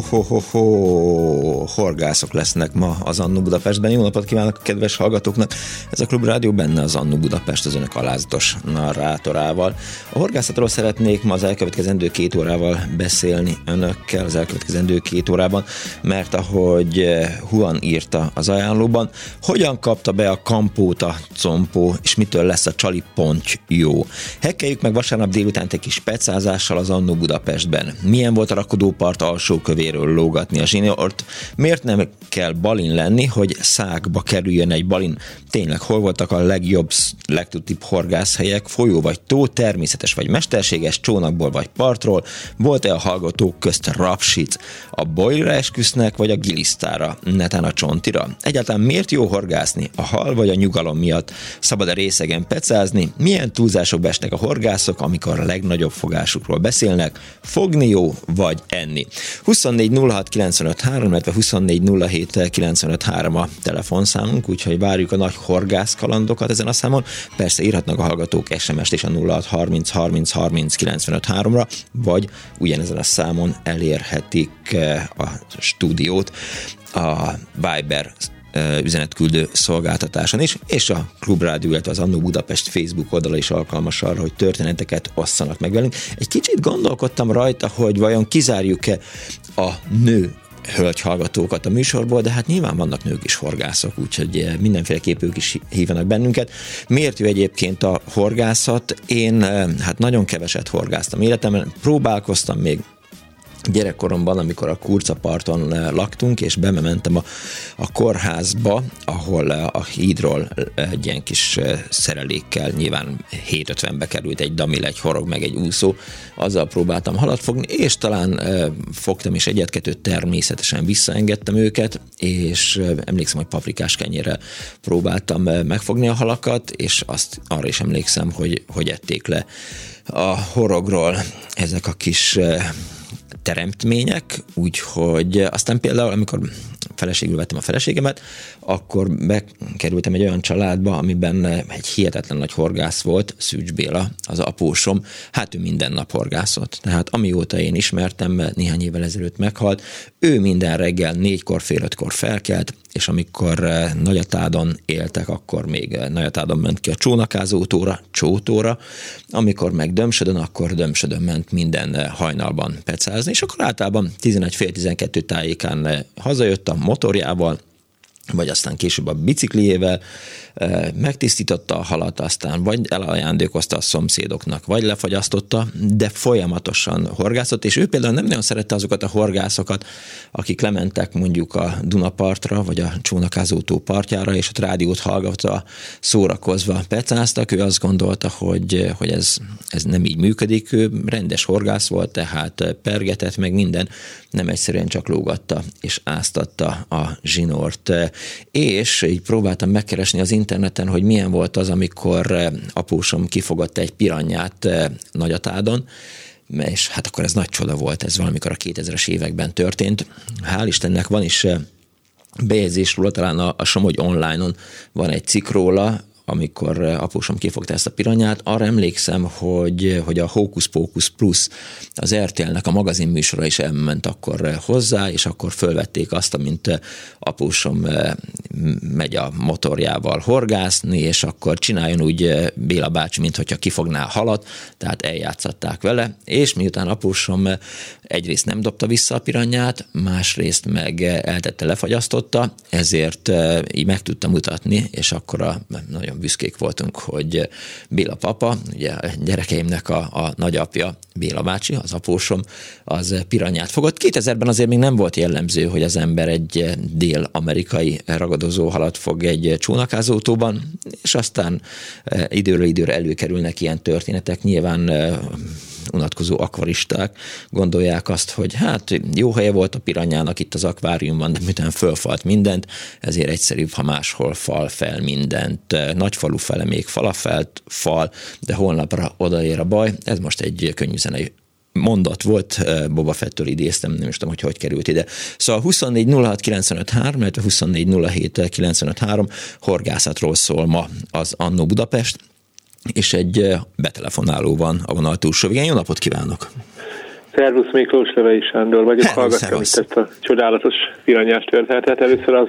Ho, ho, ho, ho, horgászok lesznek ma az Annu Budapestben. Jó napot kívánok a kedves hallgatóknak! Ez a Klub Rádió benne az Annu Budapest az önök alázatos narrátorával. A horgászatról szeretnék ma az elkövetkezendő két órával beszélni önökkel az elkövetkezendő két órában, mert ahogy Juan írta az ajánlóban, hogyan kapta be a kampót a compó, és mitől lesz a csali ponty jó. Hekkeljük meg vasárnap délután egy kis pecázással az Annu Budapestben. Milyen volt a rakodópart alsó kövéről lógatni a zsinort. Miért nem kell balin lenni, hogy szákba kerüljön egy balin? Tényleg, hol voltak a legjobb, legtudtibb horgászhelyek, folyó vagy tó, természetes vagy mesterséges, csónakból vagy partról? Volt-e a hallgatók közt rapsit? A bolyra esküsznek, vagy a gilisztára, netán a csontira? Egyáltalán miért jó horgászni? A hal vagy a nyugalom miatt? Szabad a részegen pecázni? Milyen túlzások esnek a horgászok, amikor a legnagyobb fogásukról beszélnek? Fogni jó, vagy enni? 24 06 95 3, illetve 24 07 95 3 a telefonszámunk, úgyhogy várjuk a nagy horgász kalandokat ezen a számon. Persze írhatnak a hallgatók SMS-t is a 06 30 30 30 95 3-ra, vagy ugyanezen a számon elérhetik eh, a stúdiót a Viber üzenetküldő szolgáltatáson is, és a Klubrádió, illetve az Annó Budapest Facebook oldala is alkalmas arra, hogy történeteket osszanak meg velünk. Egy kicsit gondolkodtam rajta, hogy vajon kizárjuk-e a nő hölgy hallgatókat a műsorból, de hát nyilván vannak nők is horgászok, úgyhogy mindenféleképp ők is hívanak bennünket. Miért jó egyébként a horgászat? Én hát nagyon keveset horgáztam életemben, próbálkoztam még gyerekkoromban, amikor a Kurcaparton eh, laktunk, és bementem a, a kórházba, ahol eh, a hídról eh, egy ilyen kis szerelékkel, nyilván 750-be került egy damil, egy horog, meg egy úszó, azzal próbáltam halat fogni, és talán fogtam is egyet-kettőt, természetesen visszaengedtem őket, és emlékszem, hogy paprikás kenyére próbáltam megfogni a halakat, és azt arra is emlékszem, hogy, hogy ették le a horogról ezek a kis teremtmények, úgyhogy aztán például, amikor feleségül vettem a feleségemet, akkor bekerültem egy olyan családba, amiben egy hihetetlen nagy horgász volt, Szűcs Béla, az apósom, hát ő minden nap horgászott. Tehát amióta én ismertem, néhány évvel ezelőtt meghalt, ő minden reggel négykor, fél ötkor felkelt, és amikor eh, Nagyatádon éltek, akkor még eh, Nagyatádon ment ki a csónakázótóra, csótóra, amikor meg Dömsödön, akkor Dömsödön ment minden eh, hajnalban pecázni, és akkor általában 11 fél 12 tájékán hazajött a motorjával, vagy aztán később a bicikliével, megtisztította a halat, aztán vagy elajándékozta a szomszédoknak, vagy lefagyasztotta, de folyamatosan horgászott, és ő például nem nagyon szerette azokat a horgászokat, akik lementek mondjuk a Dunapartra, vagy a Csónakázótó partjára, és ott rádiót hallgatva, szórakozva pecáztak. Ő azt gondolta, hogy, hogy ez, ez nem így működik. Ő rendes horgász volt, tehát pergetett meg minden, nem egyszerűen csak lógatta és áztatta a zsinort. És így próbáltam megkeresni az interneten, hogy milyen volt az, amikor eh, apósom kifogott egy piranyát eh, Nagyatádon, és hát akkor ez nagy csoda volt, ez valamikor a 2000-es években történt. Hál' Istennek van is eh, bejegyzés róla, talán a, a Somogy online-on van egy cikk róla, amikor eh, apósom kifogta ezt a piranyát, arra emlékszem, hogy, hogy a Hocus Pocus Plus, az RTL-nek a magazin műsora is elment akkor eh, hozzá, és akkor fölvették azt, amint eh, apósom megy a motorjával horgászni, és akkor csináljon úgy Béla bácsi, mint hogyha kifogná a halat, tehát eljátszották vele, és miután apósom egyrészt nem dobta vissza a piranyát, másrészt meg eltette, lefagyasztotta, ezért így meg tudtam mutatni, és akkor a nagyon nagyon büszkék voltunk, hogy Béla papa, ugye a gyerekeimnek a, a nagyapja, Béla bácsi, az apósom, az piranyát fogott. 2000-ben azért még nem volt jellemző, hogy az ember egy dél-amerikai ragadozó halat fog egy csónakázótóban, és aztán időről időre előkerülnek ilyen történetek. Nyilván unatkozó akvaristák gondolják azt, hogy hát jó helye volt a piranyának itt az akváriumban, de miután fölfalt mindent, ezért egyszerűbb, ha máshol fal fel mindent. Nagy falu fele még falafelt fal, de holnapra odaér a baj. Ez most egy könnyű zenei mondat volt, Boba Fettől idéztem, nem is tudom, hogy hogy került ide. Szóval 24 06 95 3, illetve 24 07 95 3 horgászatról szól ma az Annó Budapest, és egy betelefonáló van a vonal túlsó végén. Jó napot kívánok! Szervusz Miklós Levei Sándor vagyok, hallgattam itt ezt a csodálatos piranyás történetet. Először az,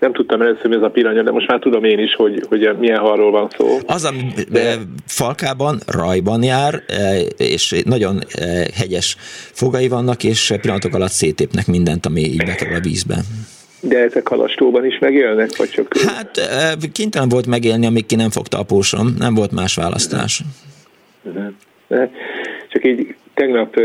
nem tudtam először, hogy ez a piranya, de most már tudom én is, hogy, hogy milyen halról van szó. Az, ami de... falkában, rajban jár, és nagyon hegyes fogai vannak, és pillanatok alatt szétépnek mindent, ami így bekerül a vízbe. De ezek halastóban is megélnek, vagy csak... Hát kénytelen volt megélni, amíg ki nem fogta a pósom, nem volt más választás. Csak így tegnap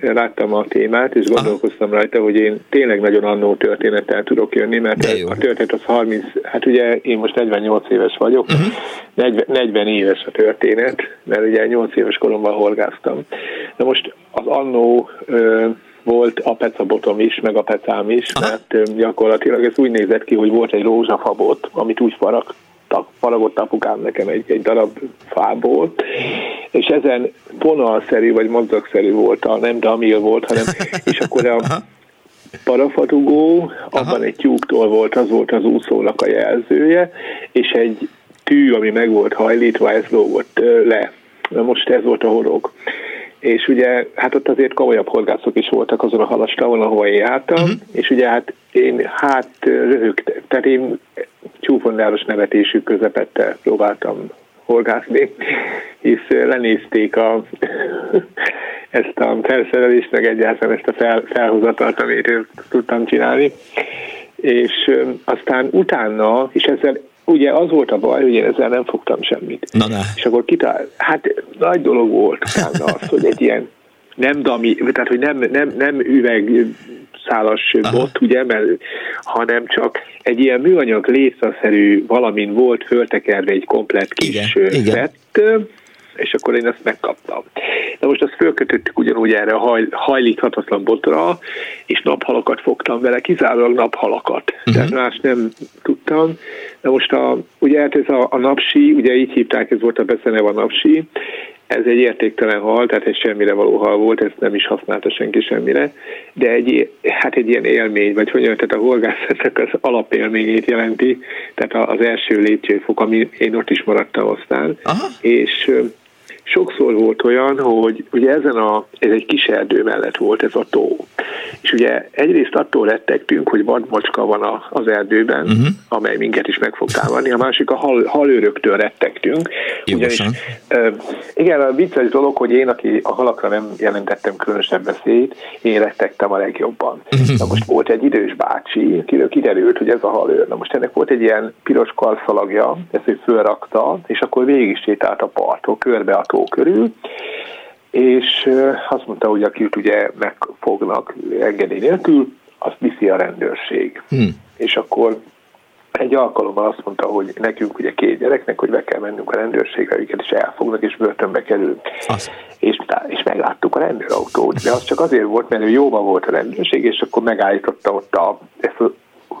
láttam a témát, és gondolkoztam Aha. rajta, hogy én tényleg nagyon annó történettel tudok jönni, mert a történet az 30, hát ugye én most 48 éves vagyok, uh-huh. 40, 40 éves a történet, mert ugye 8 éves koromban horgáztam. Na most az annó volt a pecabotom is, meg a pecám is, Aha. mert gyakorlatilag ez úgy nézett ki, hogy volt egy rózsafabot, amit úgy faragtak, faragott apukám nekem egy, egy darab fából, és ezen vonalszerű vagy mozgagszerű volt, a, nem damil volt, hanem, és akkor a parafatugó, abban Aha. egy tyúktól volt, az volt az úszónak a jelzője, és egy tű, ami meg volt hajlítva, ez lógott le. Na most ez volt a horog és ugye hát ott azért komolyabb horgászok is voltak azon a halastavon, ahol én jártam, uh-huh. és ugye hát én hát röhögtem, tehát én csúfondáros nevetésű közepette próbáltam horgászni, hisz lenézték a, ezt a felszerelést, meg egyáltalán ezt a fel, felhozatalt, amit tudtam csinálni. És aztán utána, és ezzel ugye az volt a baj, hogy én ezzel nem fogtam semmit. Na, na. És akkor kitál, hát nagy dolog volt az, hogy egy ilyen nem dami, tehát hogy nem, nem, nem üveg szálas Aha. bot, ugye, mert, hanem csak egy ilyen műanyag létszaszerű valamin volt föltekerve egy komplet kis igen, fett, igen és akkor én ezt megkaptam. Na most azt fölkötöttük ugyanúgy erre a haj, hajlíthatatlan botra, és naphalakat fogtam vele, kizárólag naphalakat. Uh-huh. Tehát más nem tudtam. Na most a, ugye hát ez a, a napsi, ugye így hívták, ez volt a beceneve a napsi, ez egy értéktelen hal, tehát egy semmire való hal volt, ezt nem is használta senki semmire, de egy, hát egy ilyen élmény, vagy hogy tehát a horgászatnak az alapélményét jelenti, tehát az első lépcsőfok, ami én ott is maradtam aztán, Aha. és sokszor volt olyan, hogy ugye ezen a, ez egy kis erdő mellett volt ez a tó. És ugye egyrészt attól rettegtünk, hogy vadmacska van a, az erdőben, uh-huh. amely minket is meg fog támadni, a másik a hal, halőröktől rettegtünk. Ugyanis, uh, igen, a vicces dolog, hogy én, aki a halakra nem jelentettem különösebb veszélyt, én rettegtem a legjobban. Uh-huh. Na most volt egy idős bácsi, kiről kiderült, hogy ez a halőr. Na most ennek volt egy ilyen piros karszalagja, ezt ő fölrakta, és akkor végig sétált a parton, körbe a tó körül, és azt mondta, hogy akit ugye megfognak engedély nélkül, azt viszi a rendőrség. Hmm. És akkor egy alkalommal azt mondta, hogy nekünk ugye két gyereknek, hogy be kell mennünk a rendőrségre, őket is elfognak, és börtönbe kerülünk. Az. És, és megláttuk a rendőrautót, de az csak azért volt, mert ő jóban volt a rendőrség, és akkor megállította ott a, ezt a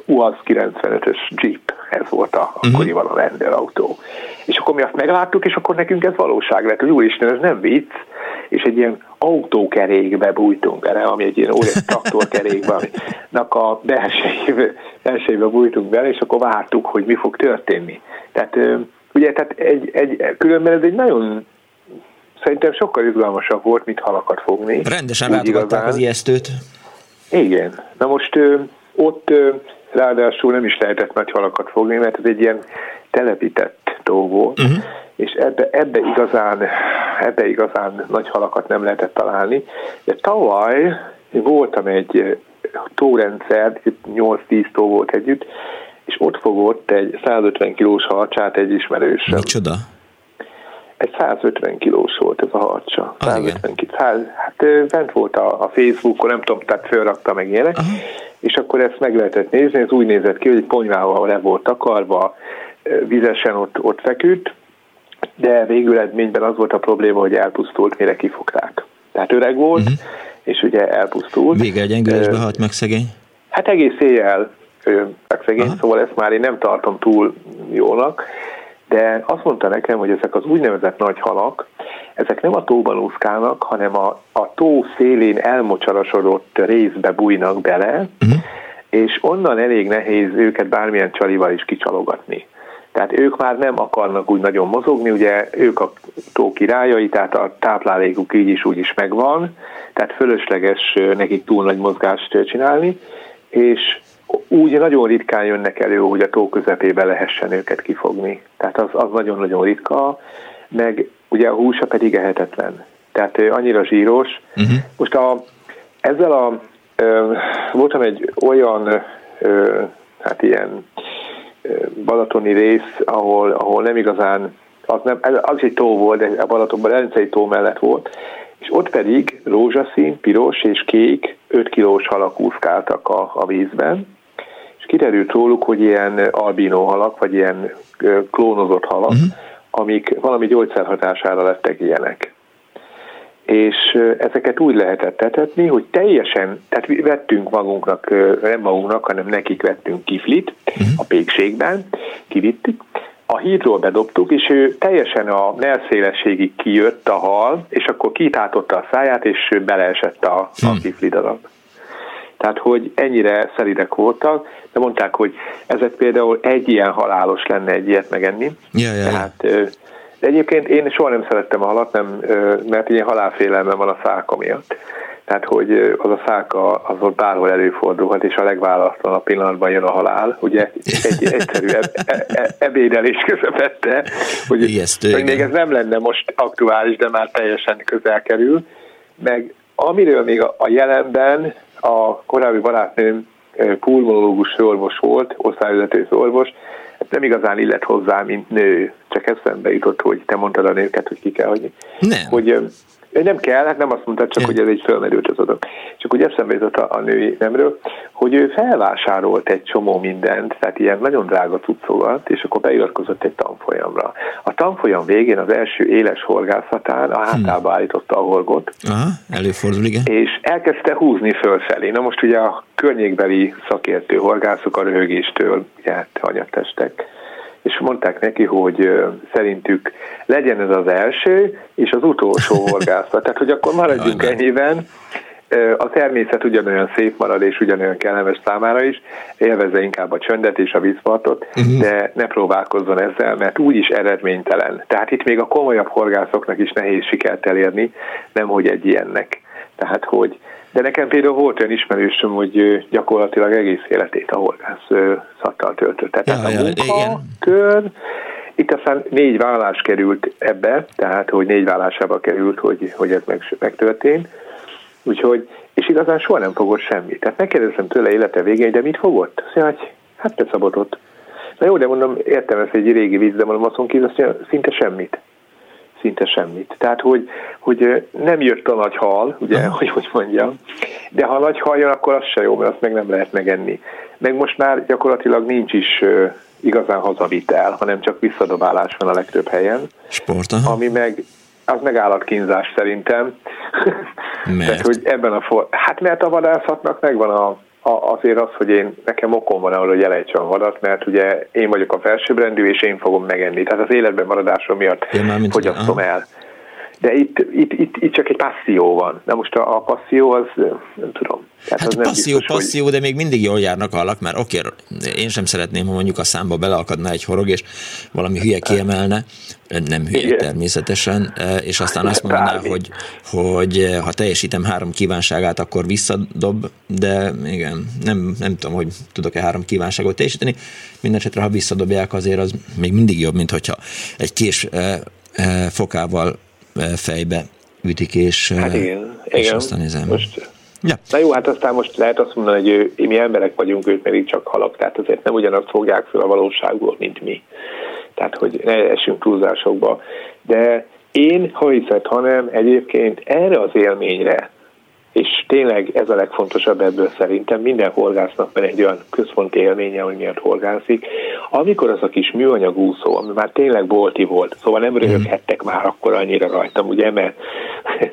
UAZ 95-ös Jeep, ez volt a, uh-huh. akkoriban a rendőrautó. És akkor mi azt megláttuk, és akkor nekünk ez valóság lett, hogy úristen, ez nem vicc, és egy ilyen autókerékbe bújtunk bele, ami egy ilyen óriási traktorkerékbe, aminek a belsejébe, belsejébe bújtunk bele, és akkor vártuk, hogy mi fog történni. Tehát ugye, tehát egy, egy, különben ez egy nagyon szerintem sokkal izgalmasabb volt, mint halakat fogni. Rendesen látogatták az ijesztőt. Igen. Na most ott ráadásul nem is lehetett nagy halakat fogni, mert ez egy ilyen telepített tó volt, uh-huh. és ebbe, ebbe, igazán, ebbe igazán nagy halakat nem lehetett találni. De tavaly voltam egy tórendszer, 8-10 tó volt együtt, és ott fogott egy 150 kilós harcsát egy ismerős. Micsoda? Egy 150 kilós volt ez a harcsa. Az 150 kilós. Hát bent volt a, a Facebookon, nem tudom, tehát fölrakta meg ilyenek, Aha. és akkor ezt meg lehetett nézni, ez úgy nézett ki, hogy egy ponyvával le volt takarva, vizesen ott, ott feküdt, de végül edményben az volt a probléma, hogy elpusztult, mire kifogták. Tehát öreg volt, uh-huh. és ugye elpusztult. Vége gyengülésbe halt meg szegény? Hát egész éjjel meg szegény, Aha. szóval ezt már én nem tartom túl jónak, de azt mondta nekem, hogy ezek az úgynevezett nagy halak, ezek nem a tóban úszkálnak, hanem a, a tó szélén elmocsarasodott részbe bújnak bele, uh-huh. és onnan elég nehéz őket bármilyen csalival is kicsalogatni. Tehát ők már nem akarnak úgy nagyon mozogni, ugye ők a tó királyai, tehát a táplálékuk így is úgy is megvan, tehát fölösleges nekik túl nagy mozgást csinálni, és úgy nagyon ritkán jönnek elő, hogy a tó közepébe lehessen őket kifogni. Tehát az, az nagyon-nagyon ritka, meg ugye a húsa pedig ehetetlen. Tehát annyira zsíros. Uh-huh. Most a, ezzel a, ö, voltam egy olyan, ö, hát ilyen balatoni rész, ahol, ahol nem igazán, az, nem, az egy tó volt, de a Balatonban Elencei tó mellett volt, és ott pedig rózsaszín, piros és kék 5 kilós halak úszkáltak a, a vízben, és kiderült róluk, hogy ilyen albino halak, vagy ilyen klónozott halak, uh-huh. amik valami gyógyszer hatására lettek ilyenek. És ezeket úgy lehetett tetetni, hogy teljesen, tehát vettünk magunknak, nem magunknak, hanem nekik vettünk kiflit uh-huh. a pékségben, kivittük, a hídról bedobtuk, és ő teljesen a nerszélességig kijött a hal, és akkor kitátotta a száját, és beleesett a, a hmm. kifli darab. Tehát, hogy ennyire szelidek voltak, de mondták, hogy ezek például egy ilyen halálos lenne egy ilyet megenni. Ja, ja, Tehát, de egyébként én soha nem szerettem a halat, nem, mert ilyen halálfélelme van a száka miatt. Tehát, hogy az a száka az ott bárhol előfordulhat, és a legválasztlan a pillanatban jön a halál. Ugye egy egyszerű eb- e- e- ebédelés közepette, hogy, Ijesztő, hogy még ez nem lenne most aktuális, de már teljesen közel kerül. Meg amiről még a jelenben a korábbi barátnőm pulmonológus orvos volt, osztályvezető orvos, ez nem igazán illet hozzá, mint nő. Csak eszembe jutott, hogy te mondtad a nőket, hogy ki kell hagyni. Nem. Hogy nem kell, hát nem azt mondta, csak hogy ez egy fölmerült az adok. Csak úgy eszembe jutott a, a női nemről, hogy ő felvásárolt egy csomó mindent, tehát ilyen nagyon drága cuccokat, és akkor beiratkozott egy tanfolyamra. A tanfolyam végén az első éles horgászatán a hátába hmm. állította a horgot. Aha, előfordul, igen. És elkezdte húzni fölfelé. Na most ugye a környékbeli szakértő horgászok a röhögéstől, ugye, hanyatestek, és mondták neki, hogy szerintük legyen ez az első és az utolsó horgászat. Tehát, hogy akkor maradjunk ennyiben, a természet ugyanolyan szép marad, és ugyanolyan kellemes számára is, élvezze inkább a csöndet és a vízpartot, uh-huh. de ne próbálkozzon ezzel, mert úgyis eredménytelen. Tehát itt még a komolyabb horgászoknak is nehéz sikert elérni, nem hogy egy ilyennek. Tehát, hogy de nekem például volt olyan ismerősöm, hogy gyakorlatilag egész életét a horgász szattal töltötte. Tehát ja, a munka, ja, itt aztán négy vállás került ebbe, tehát hogy négy vállásába került, hogy, hogy ez meg, megtörtént. Úgyhogy, és igazán soha nem fogott semmit. Tehát megkérdeztem tőle élete végén, de mit fogott? Azt mondja, hogy hát te szabadott. Na jó, de mondom, értem ezt egy régi víz, de mondom, azon kívül szinte semmit szinte semmit. Tehát, hogy, hogy nem jött a nagy hal, ugye, hogy hogy mondjam, de ha nagy hal jön, akkor az se jó, mert azt meg nem lehet megenni. Meg most már gyakorlatilag nincs is igazán hazavitel, hanem csak visszadobálás van a legtöbb helyen. Sport, aha. Ami meg, az meg állatkínzás szerintem. Mert? Tehát, hogy ebben a for... Hát mert a vadászatnak megvan a azért az, hogy én nekem okom van arra, hogy elejtsem a vadat, mert ugye én vagyok a felsőbbrendű, és én fogom megenni. Tehát az életben maradásom miatt fogyasztom el. De itt, itt, itt, itt csak egy passzió van. De most a, a passzió az, nem tudom. Tehát hát az nem passzió, biztos, passzió, hogy... de még mindig jól járnak a halak, mert oké, én sem szeretném, ha mondjuk a számba beleakadna egy horog, és valami hülye kiemelne, nem hülye igen. természetesen, és aztán azt mondaná, hogy, hogy ha teljesítem három kívánságát, akkor visszadob, de igen, nem, nem tudom, hogy tudok-e három kívánságot teljesíteni. Mindenesetre, ha visszadobják, azért az még mindig jobb, mint hogyha egy kés fokával fejbe ütik, és, hát igen, és igen. aztán nézem. Most Ja. Na jó, hát aztán most lehet azt mondani, hogy ő, mi emberek vagyunk, ők pedig csak halak, tehát azért nem ugyanazt fogják fel a valóságból, mint mi. Tehát, hogy ne esünk túlzásokba. De én, ha hiszed, hanem egyébként erre az élményre, és tényleg ez a legfontosabb ebből szerintem, minden horgásznak van egy olyan központi élménye, hogy miért horgászik. Amikor az a kis műanyag úszó, ami már tényleg bolti volt, szóval nem röhöghettek már akkor annyira rajtam, ugye, mert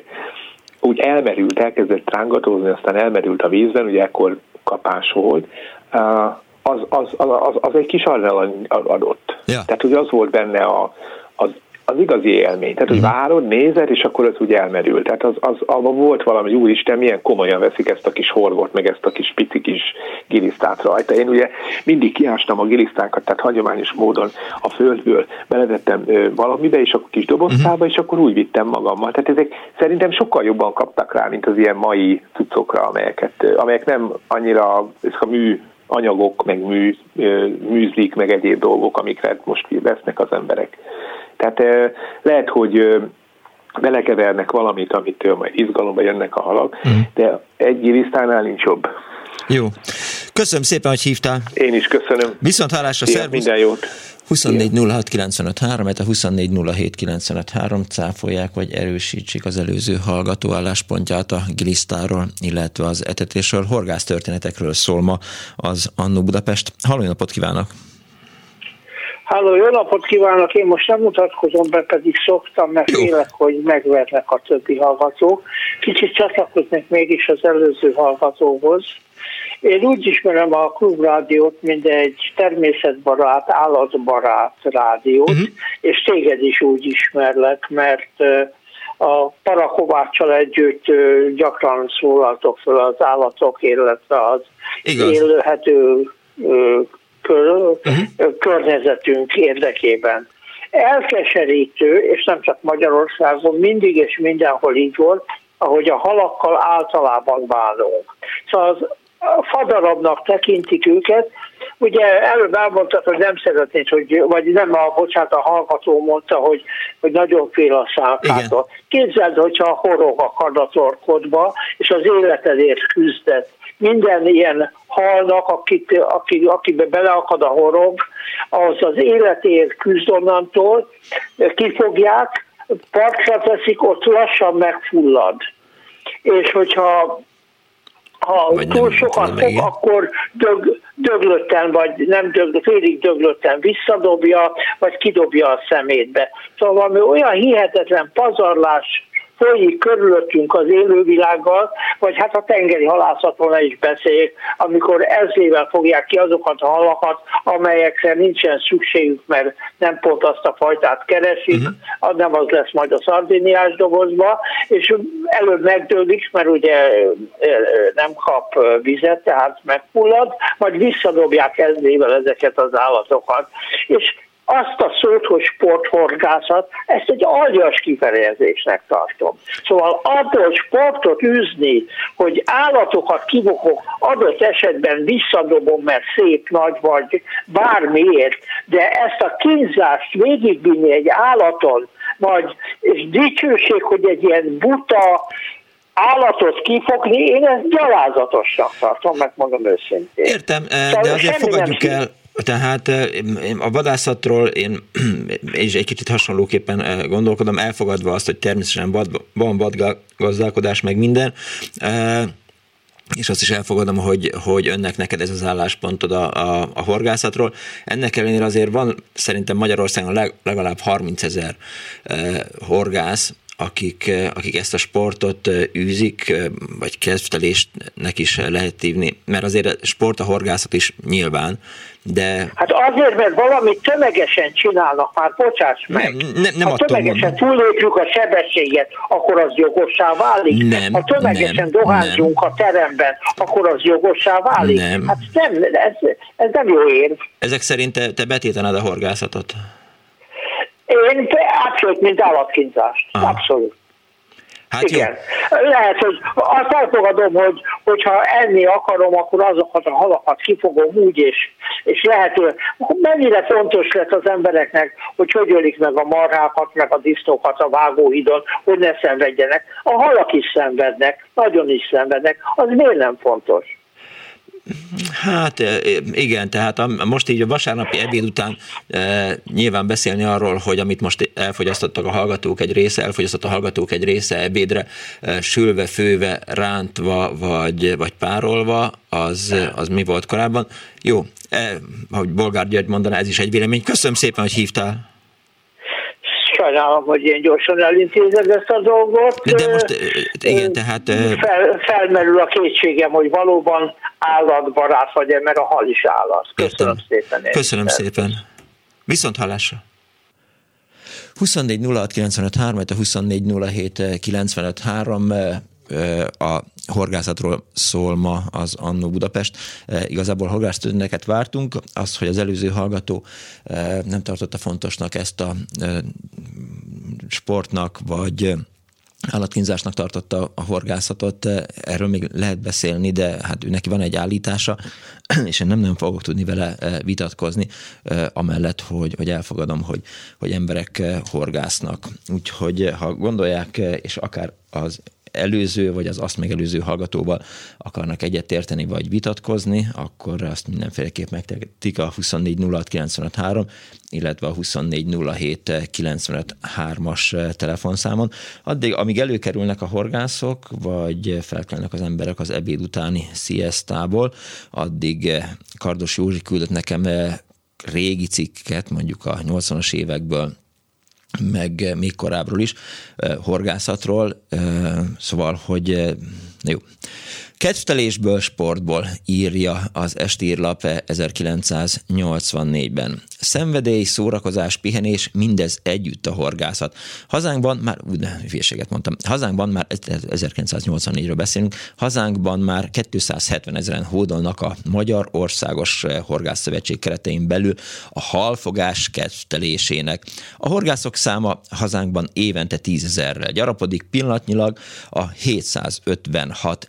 úgy elmerült, elkezdett rángatózni, aztán elmerült a vízben, ugye ekkor kapás volt, az, az, az, az, az egy kis adrenalin adott. Ja. Tehát ugye az volt benne a, az az igazi élmény. Tehát, hogy uh-huh. várod, nézed, és akkor az úgy elmerül. Tehát az, az, abban volt valami, úristen, milyen komolyan veszik ezt a kis horgot, meg ezt a kis pici kis gilisztát rajta. Én ugye mindig kiástam a gilisztánkat, tehát hagyományos módon a földből belevettem valamibe, és akkor kis dobozkába, uh-huh. és akkor úgy vittem magammal. Tehát ezek szerintem sokkal jobban kaptak rá, mint az ilyen mai cuccokra, amelyeket, amelyek nem annyira, ezek a mű anyagok, meg mű, műzlik, meg egyéb dolgok, amikre most vesznek az emberek. Tehát lehet, hogy belekevernek valamit, amitől majd izgalomba jönnek a halak, mm. de egy gilisztánál nincs jobb. Jó. Köszönöm szépen, hogy hívtál. Én is köszönöm. Viszont hálásra, szervusz. Minden jót. 24 06 a 24 cáfolják, vagy erősítsék az előző hallgató álláspontját a Glisztáról, illetve az etetésről, horgász történetekről szól ma az Annu Budapest. Halló napot kívánok! Háló, jó napot kívánok! Én most nem mutatkozom be, pedig szoktam, mert jó. félek, hogy megvernek a többi hallgatók. Kicsit csatlakoznék mégis az előző hallgatóhoz. Én úgy ismerem a klubrádiót, mint egy természetbarát, állatbarát rádiót, uh-huh. és téged is úgy ismerlek, mert a Parakováccsal együtt gyakran szólaltok fel az állatok, illetve az Igaz. élőhető kör, uh-huh. környezetünk érdekében. Elkeserítő, és nem csak Magyarországon, mindig és mindenhol így volt, ahogy a halakkal általában bánunk. Szóval az fadarabnak tekintik őket. Ugye előbb elmondtad, hogy nem szeretnéd, hogy, vagy nem a, bocsánat, a hallgató mondta, hogy, hogy nagyon fél a szálkától. Képzeld, hogyha a horog a kadatorkodba, és az életedért küzdett minden ilyen halnak, akit, aki, akibe beleakad a horog, az az életért küzd onnantól, kifogják, partra teszik, ott lassan megfullad. És hogyha ha túl sokat fog, akkor dög, döglötten, vagy nem dög, félig döglötten visszadobja, vagy kidobja a szemétbe. Szóval valami olyan hihetetlen pazarlás folyik körülöttünk az élővilággal, vagy hát a tengeri halászatról is beszéljük, amikor ezrével fogják ki azokat a halakat, amelyekre nincsen szükségük, mert nem pont azt a fajtát keresik, uh-huh. nem az lesz majd a szardiniás dobozba, és előbb megdőlik, mert ugye nem kap vizet, tehát megfullad, majd visszadobják ezrével ezeket az állatokat. És azt a szót, hogy sporthorgászat, ezt egy aljas kifejezésnek tartom. Szóval abból sportot űzni, hogy állatokat kibukok, adott esetben visszadobom, mert szép nagy vagy bármiért, de ezt a kínzást végigvinni egy állaton, vagy és dicsőség, hogy egy ilyen buta, állatot kifogni, én ezt gyalázatosnak tartom, megmondom őszintén. Értem, de szóval azért fogadjuk el, tehát a vadászatról én, én is egy kicsit hasonlóképpen gondolkodom, elfogadva azt, hogy természetesen van vadgazdálkodás, meg minden, és azt is elfogadom, hogy, hogy önnek neked ez az álláspontod a, a, a horgászatról. Ennek ellenére azért van szerintem Magyarországon legalább 30 ezer horgász, akik, akik ezt a sportot űzik, vagy kezdtelésnek is lehet hívni, mert azért a sport a horgászat is nyilván, de... Hát azért, mert valamit tömegesen csinálnak már, bocsáss meg. Nem, nem, nem ha tömegesen túllépjük a sebességet, akkor az jogossá válik. Nem, ha tömegesen nem, dohányzunk nem. a teremben, akkor az jogossá válik. Nem. Hát nem, ez, ez nem jó érv. Ezek szerint te, te betétenád a horgászatot? Én abszolút, mint állatkínzást. Abszolút. Hát Igen. Jó. Lehet, hogy azt elfogadom, hogy hogyha enni akarom, akkor azokat a halakat kifogom úgy, és, és lehet, hogy mennyire fontos lett az embereknek, hogy hogy ölik meg a marhákat, meg a disznókat a vágóhidon, hogy ne szenvedjenek. A halak is szenvednek, nagyon is szenvednek. Az miért nem fontos? Hát igen, tehát most így a vasárnapi ebéd után e, nyilván beszélni arról, hogy amit most elfogyasztottak a hallgatók egy része, elfogyasztott a hallgatók egy része ebédre, e, sülve, főve, rántva vagy, vagy párolva, az, az mi volt korábban. Jó, e, ahogy Bolgár György mondaná, ez is egy vélemény. Köszönöm szépen, hogy hívtál sajnálom, hogy ilyen gyorsan elintézed ezt a dolgot. De most, igen, tehát... Fel, felmerül a kétségem, hogy valóban állatbarát vagy-e, mert a hal is állat. Köszönöm Értem. szépen. Értem. Köszönöm szépen. Viszont hallásra. 24 06 95 3, a 24 07 95 3 a horgászatról szól ma az Annó Budapest. Igazából horgásztőneket vártunk, az, hogy az előző hallgató nem tartotta fontosnak ezt a sportnak, vagy állatkínzásnak tartotta a horgászatot, erről még lehet beszélni, de hát ő neki van egy állítása, és én nem nagyon fogok tudni vele vitatkozni, amellett, hogy, hogy elfogadom, hogy, hogy emberek horgásznak. Úgyhogy ha gondolják, és akár az előző, vagy az azt megelőző hallgatóval akarnak egyetérteni, vagy vitatkozni, akkor azt mindenféleképp megtehetik a 2406953, illetve a 2407953-as telefonszámon. Addig, amíg előkerülnek a horgászok, vagy felkelnek az emberek az ebéd utáni sziasztából, addig Kardos Józsi küldött nekem régi cikket, mondjuk a 80-as évekből, meg még korábbról is, horgászatról, szóval, hogy jó. Kedvtelésből, sportból írja az estírlap 1984-ben. Szenvedély, szórakozás, pihenés, mindez együtt a horgászat. Hazánkban már, ne, hülyeséget mondtam, hazánkban már 1984-ről beszélünk, hazánkban már 270 ezeren hódolnak a Magyar Országos Horgászszövetség keretein belül a halfogás kedvtelésének. A horgászok száma hazánkban évente 10 ezerrel gyarapodik, pillanatnyilag a 756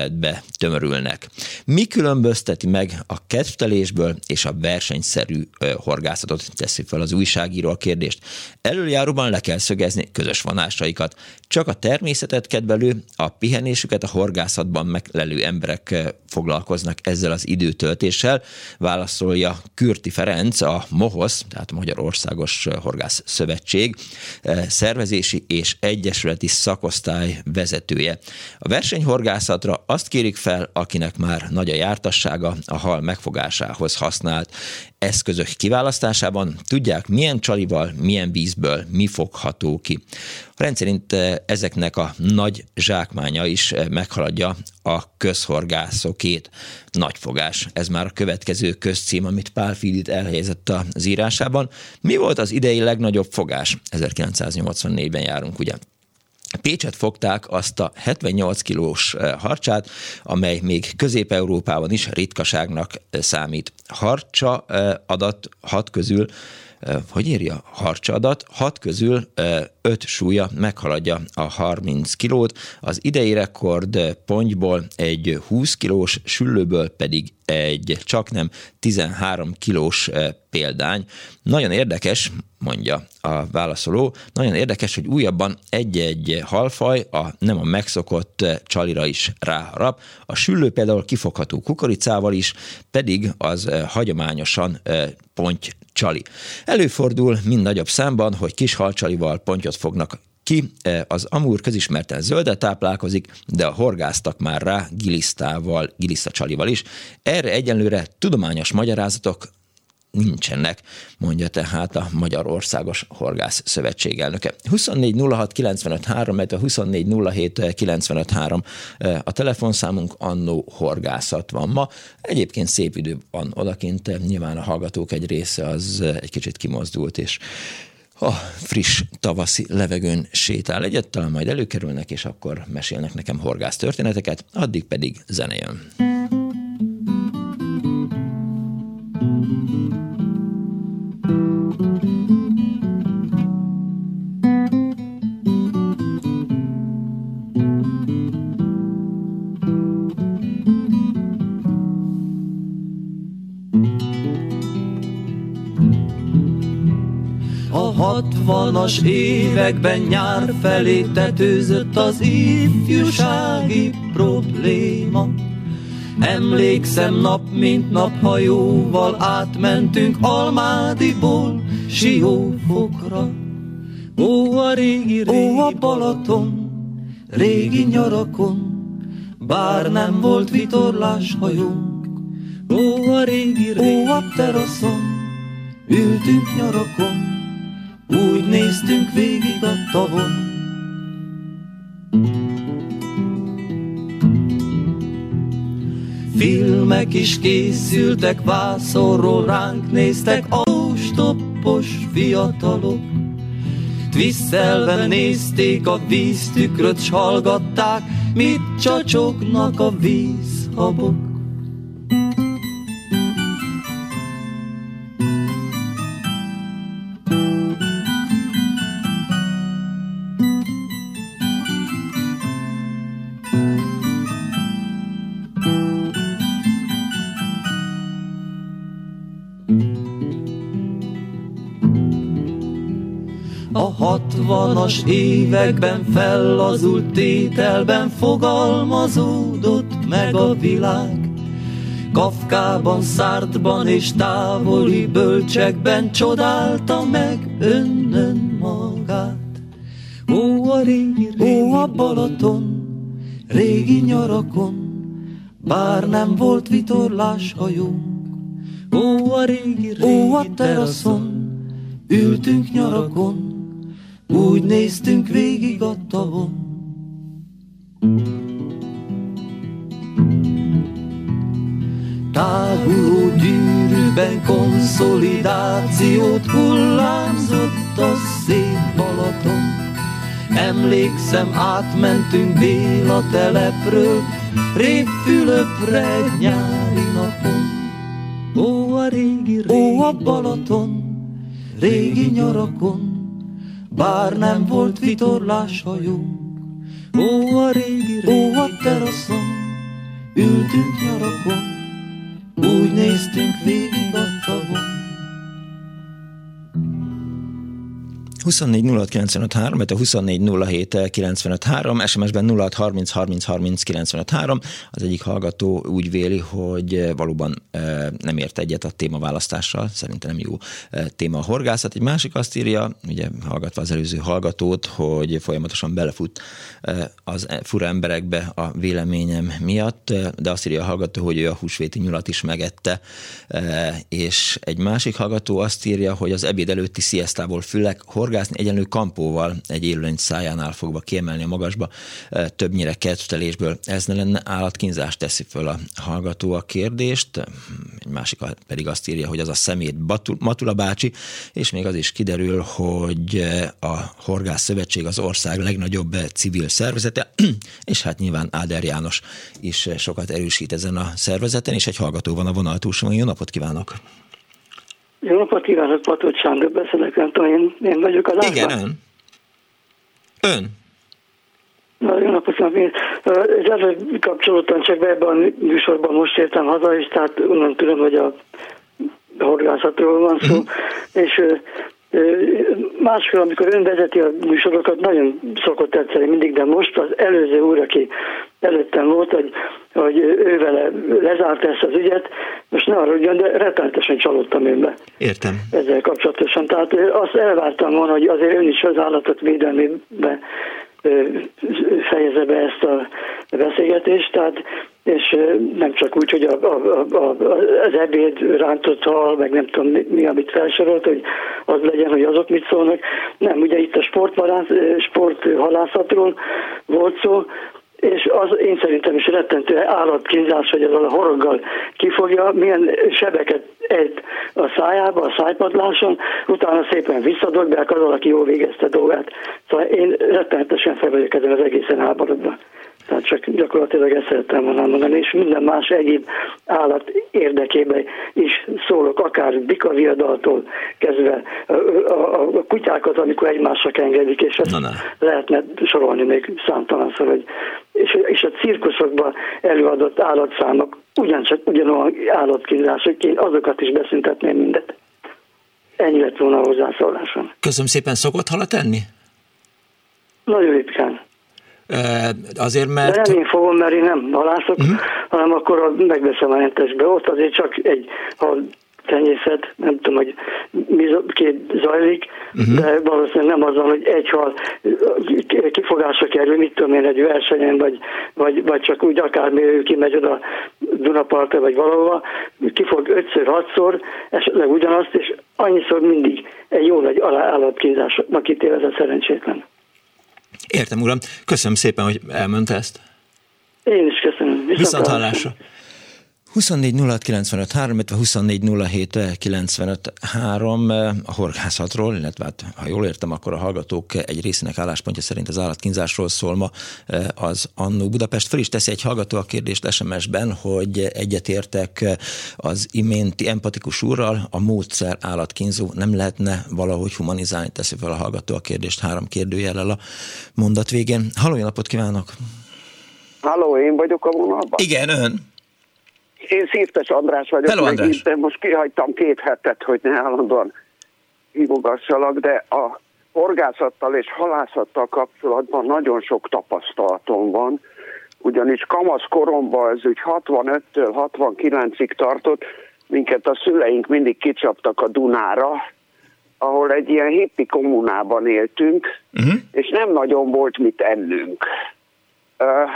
egyesületbe tömörülnek. Mi különbözteti meg a kedvtelésből és a versenyszerű horgászatot teszi fel az újságíró a kérdést. Előjáróban le kell szögezni közös vonásaikat. Csak a természetet kedvelő, a pihenésüket a horgászatban meglelő emberek foglalkoznak ezzel az időtöltéssel, válaszolja Kürti Ferenc, a MOHOSZ, tehát a Magyarországos Horgász Szövetség szervezési és egyesületi szakosztály vezetője. A versenyhorgászatra azt kérik fel, akinek már nagy a jártassága a hal megfogásához használt eszközök kiválasztásában tudják, milyen csalival, milyen vízből mi fogható ki. Rendszerint eh, ezeknek a nagy zsákmánya is eh, meghaladja a közhorgászokét. Nagyfogás, ez már a következő közcím, amit Pál Fidit elhelyezett az írásában. Mi volt az idei legnagyobb fogás? 1984-ben járunk, ugye? Pécset fogták azt a 78 kilós eh, harcsát, amely még Közép-Európában is ritkaságnak eh, számít. Harcsa eh, adat hat közül hogy írja, harcsadat, hat közül öt súlya meghaladja a 30 kilót, az idei rekord pontyból egy 20 kilós, süllőből pedig egy csak nem 13 kilós példány. Nagyon érdekes, mondja a válaszoló, nagyon érdekes, hogy újabban egy-egy halfaj a nem a megszokott csalira is ráharap. A süllő például kifogható kukoricával is, pedig az hagyományosan ponty csali. Előfordul mind nagyobb számban, hogy kis halcsalival pontyot fognak ki, az amúr közismerten zöldet táplálkozik, de a horgáztak már rá gilisztával, gilisztacsalival is. Erre egyenlőre tudományos magyarázatok nincsenek, mondja tehát a Magyarországos Horgász Szövetség elnöke. 24 06 95 3, a 24 07 95 3 a telefonszámunk, annó horgászat van ma. Egyébként szép idő van odakint, nyilván a hallgatók egy része az egy kicsit kimozdult, és a friss tavaszi levegőn sétál egyet, talán majd előkerülnek, és akkor mesélnek nekem horgász történeteket, addig pedig zene jön. Hatvanas években nyár felé tetőzött az ifjúsági probléma. Emlékszem nap mint nap hajóval átmentünk Almádiból Siófokra. Ó, a régi, régi Ó, a Balaton, régi nyarakon, bár nem volt vitorlás hajónk. Ó, a régi, régi Ó, a teraszon, ültünk nyarakon, úgy néztünk végig a tavon. Filmek is készültek, vászorról ránk néztek, austoppos fiatalok. Twiszelve nézték a víztükröt, s hallgatták, mit csacsognak a vízhabok. Hatvanas években fellazult tételben fogalmazódott meg a világ. Kafkában, Szártban és távoli bölcsekben csodálta meg önnön magát. Ó, a régi ó, a Balaton, régi nyarakon, bár nem volt vitorlás hajónk. Ó, a régi, régi ó, a teraszon, ültünk nyarakon, úgy néztünk végig a tavon. Táguló gyűrűben konszolidációt hullámzott a szép Balaton. Emlékszem, átmentünk Béla telepről, Révfülöpre egy nyári napon. Ó, a régi, régi Ó, a Balaton, régi nyarakon, bár nem volt vitorlás hajónk. Ó, a régi, régi ó, a teraszon, ültünk nyarakon, úgy néztünk végig a tavon. 24 06 a 24 SMS-ben 06 30 30 30 Az egyik hallgató úgy véli, hogy valóban nem ért egyet a témaválasztással, szerintem nem jó téma a horgászat. Egy másik azt írja, ugye hallgatva az előző hallgatót, hogy folyamatosan belefut az fura emberekbe a véleményem miatt, de azt írja a hallgató, hogy ő a húsvéti nyulat is megette, és egy másik hallgató azt írja, hogy az ebéd előtti sziasztából fülek, horgászni egyenlő kampóval egy élőlény szájánál fogva kiemelni a magasba, többnyire kedvtelésből. Ez ne lenne állatkínzás, teszi föl a hallgató a kérdést. Egy másik pedig azt írja, hogy az a szemét Matula bácsi, és még az is kiderül, hogy a Horgász Szövetség az ország legnagyobb civil szervezete, és hát nyilván Áder János is sokat erősít ezen a szervezeten, és egy hallgató van a vonal túlsó. Jó napot kívánok! Jó napot kívánok, Patot Sándor beszélek, nem tudom, én, én vagyok a lábban. Igen, ön. Ön. Na, jó napot kívánok, én ezzel kapcsolódtam csak be ebben a műsorban most értem haza, és tehát onnan tudom, hogy a horgászatról van szó, uh-huh. és Máskor, amikor ön vezeti a műsorokat, nagyon szokott tetszeni mindig, de most az előző úr, aki előttem volt, hogy, hogy ő vele lezárta ezt az ügyet, most ne arra ugyan, de rettenetesen csalódtam önbe. Értem. Ezzel kapcsolatosan. Tehát azt elvártam volna, hogy azért ön is az állatok védelmébe fejezze be ezt a beszélgetést, tehát és nem csak úgy, hogy a, a, a, az ebéd rántott hal, meg nem tudom mi, mi, amit felsorolt, hogy az legyen, hogy azok mit szólnak. Nem, ugye itt a sporthalászatról volt szó, és az én szerintem is rettentő állatkínzás, hogy ezzel a horoggal kifogja, milyen sebeket ejt a szájába, a szájpadláson, utána szépen visszadobják az, aki jól végezte dolgát. Szóval én rettenetesen fel vagyok ezen az egészen háborodva. Tehát csak gyakorlatilag ezt szerettem volna mondani, és minden más egyéb állat érdekében is szólok, akár bikaviadaltól kezdve a, a, a kutyákat, amikor egymásra engedik, és ezt na, na. lehetne sorolni még számtalanszor, hogy és, és a cirkuszokban előadott állatszámok ugyancsak ugyanolyan állatkínzások, én azokat is beszüntetném mindet. Ennyi lett volna a hozzászólásom. Köszönöm szépen, szokott halat enni? Nagyon ritkán. Azért, mert... De nem én fogom, mert én nem halászok, uh-huh. hanem akkor megveszem a hentesbe. Ott azért csak egy hal tenyészet, nem tudom, hogy mi két zajlik, uh-huh. de valószínűleg nem az van, hogy egy hal kifogásra kerül, mit tudom én, egy versenyen, vagy, vagy, vagy csak úgy akármi ő kimegy oda Dunapartra, vagy valahova, kifog ötször, hatszor, esetleg ugyanazt, és annyiszor mindig egy jó nagy állatkínzásnak ítél ez a szerencsétlen. Értem, uram. Köszönöm szépen, hogy elmondta ezt. Én is köszönöm. Viszont, Viszont hallásra. 24 illetve 24 a horgászatról, illetve hát, ha jól értem, akkor a hallgatók egy részének álláspontja szerint az állatkínzásról szól ma eh, az Annó Budapest. Fel is teszi egy hallgató a kérdést SMS-ben, hogy egyetértek az iménti empatikus úrral, a módszer állatkínzó nem lehetne valahogy humanizálni, teszi fel a hallgató a kérdést három kérdőjellel a mondat végén. Halló, napot kívánok! Halló, én vagyok a vonalban? Igen, ön. Én Szirtes András vagyok, Hello, András. Itt, de most kihagytam két hetet, hogy ne állandóan hívogassalak, de a horgászattal és halászattal kapcsolatban nagyon sok tapasztalatom van, ugyanis kamasz koromban ez úgy 65-től 69-ig tartott, minket a szüleink mindig kicsaptak a Dunára, ahol egy ilyen hippi kommunában éltünk, uh-huh. és nem nagyon volt mit ennünk. Uh,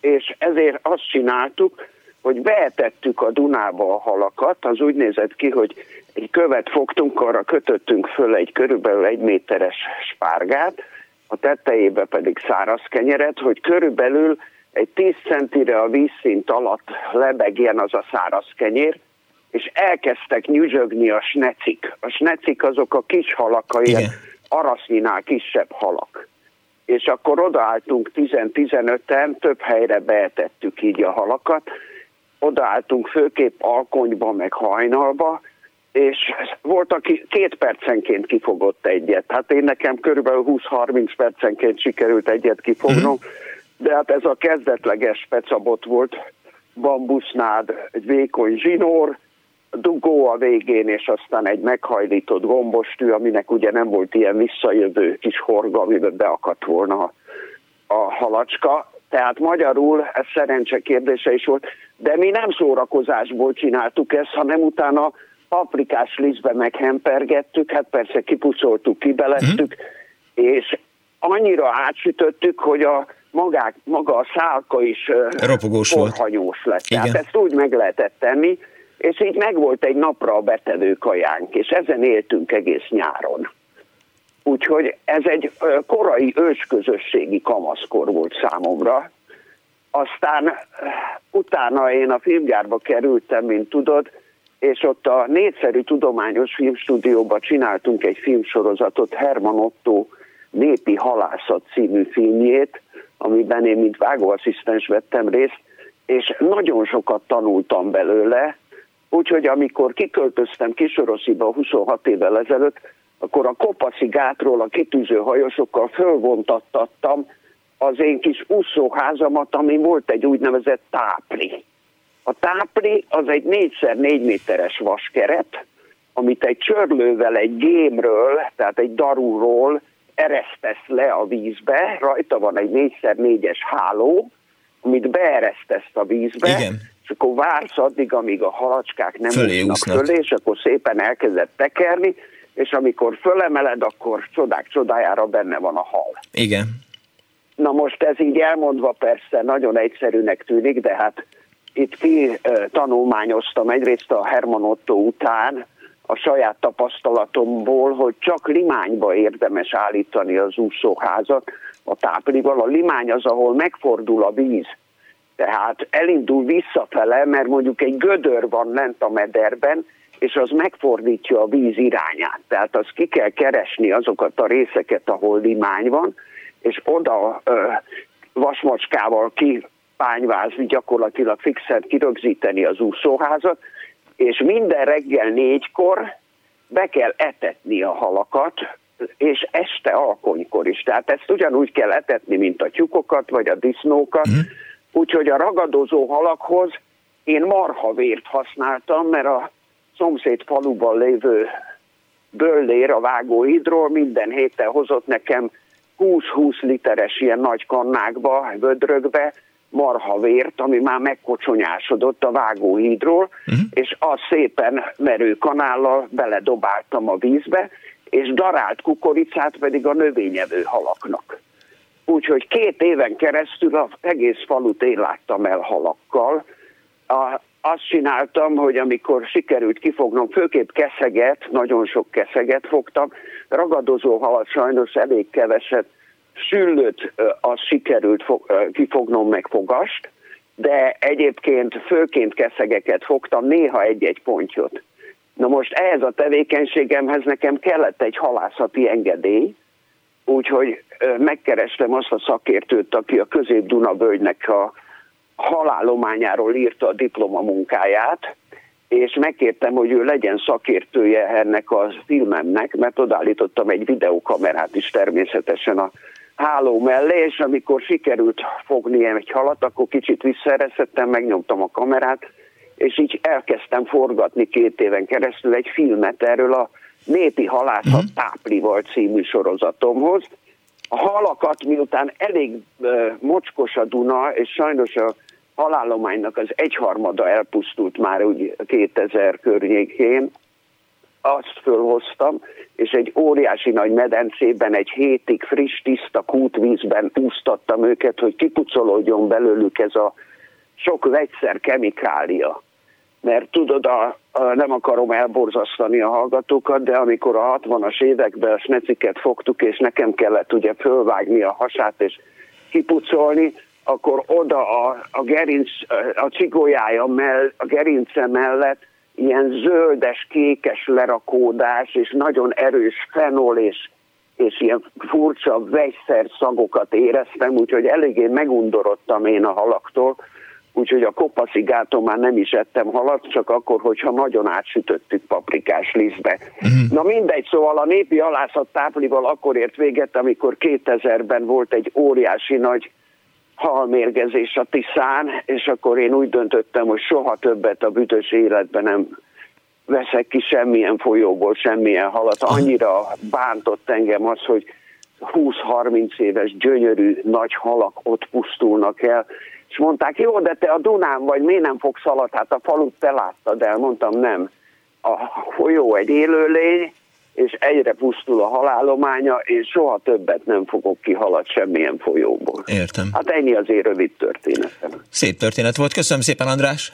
és ezért azt csináltuk, hogy beetettük a Dunába a halakat, az úgy nézett ki, hogy egy követ fogtunk, arra kötöttünk föl egy körülbelül egy méteres spárgát, a tetejébe pedig száraz kenyeret, hogy körülbelül egy 10 centire a vízszint alatt lebegjen az a száraz kenyér, és elkezdtek nyüzsögni a snecik. A snecik azok a kis halak, a ilyen arasznyinál kisebb halak. És akkor odaálltunk 10-15-en, több helyre beetettük így a halakat, odaálltunk főképp alkonyba, meg hajnalba, és volt, aki két percenként kifogott egyet. Hát én nekem körülbelül 20-30 percenként sikerült egyet kifognom, uh-huh. de hát ez a kezdetleges pecabot volt, bambusznád, egy vékony zsinór, dugó a végén, és aztán egy meghajlított gombostű, aminek ugye nem volt ilyen visszajövő kis horga, amiben beakadt volna a halacska. Tehát magyarul ez szerencse kérdése is volt, de mi nem szórakozásból csináltuk ezt, hanem utána paprikás lisztbe meghempergettük, hát persze kipucoltuk, kibeleztük, mm. és annyira átsütöttük, hogy a magák, maga a szálka is Ropogós porhanyós lett. Igen. Tehát ezt úgy meg lehetett tenni, és így megvolt egy napra a betevő kajánk, és ezen éltünk egész nyáron. Úgyhogy ez egy korai ősközösségi kamaszkor volt számomra. Aztán utána én a filmgyárba kerültem, mint tudod, és ott a négyszerű tudományos filmstúdióban csináltunk egy filmsorozatot, Herman Otto Népi Halászat című filmjét, amiben én mint vágóasszisztens vettem részt, és nagyon sokat tanultam belőle, úgyhogy amikor kiköltöztem Kisorosziba 26 évvel ezelőtt, akkor a Kopaszi gátról a kitűző hajósokkal fölvontattattam az én kis úszóházamat, ami volt egy úgynevezett tápli. A tápli az egy 4x4 méteres vaskeret, amit egy csörlővel egy gémről, tehát egy darúról eresztesz le a vízbe, rajta van egy 4x4-es háló, amit beeresztesz a vízbe, Igen. és akkor vársz addig, amíg a halacskák nem fölé fölé, és akkor szépen elkezdett tekerni, és amikor fölemeled, akkor csodák csodájára benne van a hal. Igen. Na most ez így elmondva persze nagyon egyszerűnek tűnik, de hát itt ki tanulmányoztam egyrészt a Herman Otto után a saját tapasztalatomból, hogy csak limányba érdemes állítani az úszóházat a táplival. A limány az, ahol megfordul a víz, tehát elindul visszafele, mert mondjuk egy gödör van lent a mederben, és az megfordítja a víz irányát. Tehát az ki kell keresni azokat a részeket, ahol limány van, és oda ö, vasmacskával kipányvázni, gyakorlatilag fixen kirögzíteni az úszóházat, és minden reggel négykor be kell etetni a halakat, és este alkonykor is. Tehát ezt ugyanúgy kell etetni, mint a tyúkokat, vagy a disznókat. Mm. Úgyhogy a ragadozó halakhoz én marhavért használtam, mert a szomszéd faluban lévő böllér a vágóhidról minden héten hozott nekem 20-20 literes ilyen nagy kannákba, vödrökbe, marhavért, ami már megkocsonyásodott a vágóhídról, uh-huh. és azt szépen merő kanállal beledobáltam a vízbe, és darált kukoricát pedig a növényevő halaknak. Úgyhogy két éven keresztül az egész falut én láttam el halakkal. A, azt csináltam, hogy amikor sikerült kifognom, főképp keszeget, nagyon sok keszeget fogtam, ragadozó halat sajnos elég keveset, szüllőt az sikerült kifognom meg fogast, de egyébként főként keszegeket fogtam, néha egy-egy pontyot. Na most ehhez a tevékenységemhez nekem kellett egy halászati engedély, úgyhogy megkerestem azt a szakértőt, aki a Közép-Duna-völgynek a halálományáról írta a diplomamunkáját, és megkértem, hogy ő legyen szakértője ennek a filmemnek, mert odállítottam egy videókamerát is természetesen a háló mellé, és amikor sikerült fogni egy halat, akkor kicsit visszaeresztettem, megnyomtam a kamerát, és így elkezdtem forgatni két éven keresztül egy filmet erről a Népi Halászat uh-huh. Táplival című sorozatomhoz. A halakat miután elég mocskos a Duna, és sajnos a halállománynak az egyharmada elpusztult már úgy 2000 környékén, azt fölhoztam, és egy óriási nagy medencében egy hétig friss, tiszta kútvízben úsztattam őket, hogy kipucolódjon belőlük ez a sok vegyszer kemikália. Mert tudod, a, a, nem akarom elborzasztani a hallgatókat, de amikor a 60-as években a sneciket fogtuk, és nekem kellett ugye fölvágni a hasát és kipucolni, akkor oda a, a gerinc, a cigójája mell, a gerince mellett ilyen zöldes, kékes lerakódás, és nagyon erős fenol és, és ilyen furcsa vegyszer szagokat éreztem, úgyhogy eléggé megundorodtam én a halaktól, úgyhogy a kopaszigáton már nem is ettem halat, csak akkor, hogyha nagyon átsütöttük paprikás lisztbe. Uh-huh. Na mindegy, szóval a népi halászat táplival akkor ért véget, amikor 2000-ben volt egy óriási nagy halmérgezés a Tiszán, és akkor én úgy döntöttem, hogy soha többet a büdös életben nem veszek ki semmilyen folyóból, semmilyen halat. Annyira bántott engem az, hogy 20-30 éves gyönyörű nagy halak ott pusztulnak el, és mondták, jó, de te a Dunán vagy, miért nem fogsz halat? Hát a falut te láttad el. Mondtam, nem. A folyó egy élőlény, és egyre pusztul a halálománya, és soha többet nem fogok kihalat semmilyen folyóból. Értem. Hát ennyi az én rövid történetem. Szép történet volt. Köszönöm szépen, András.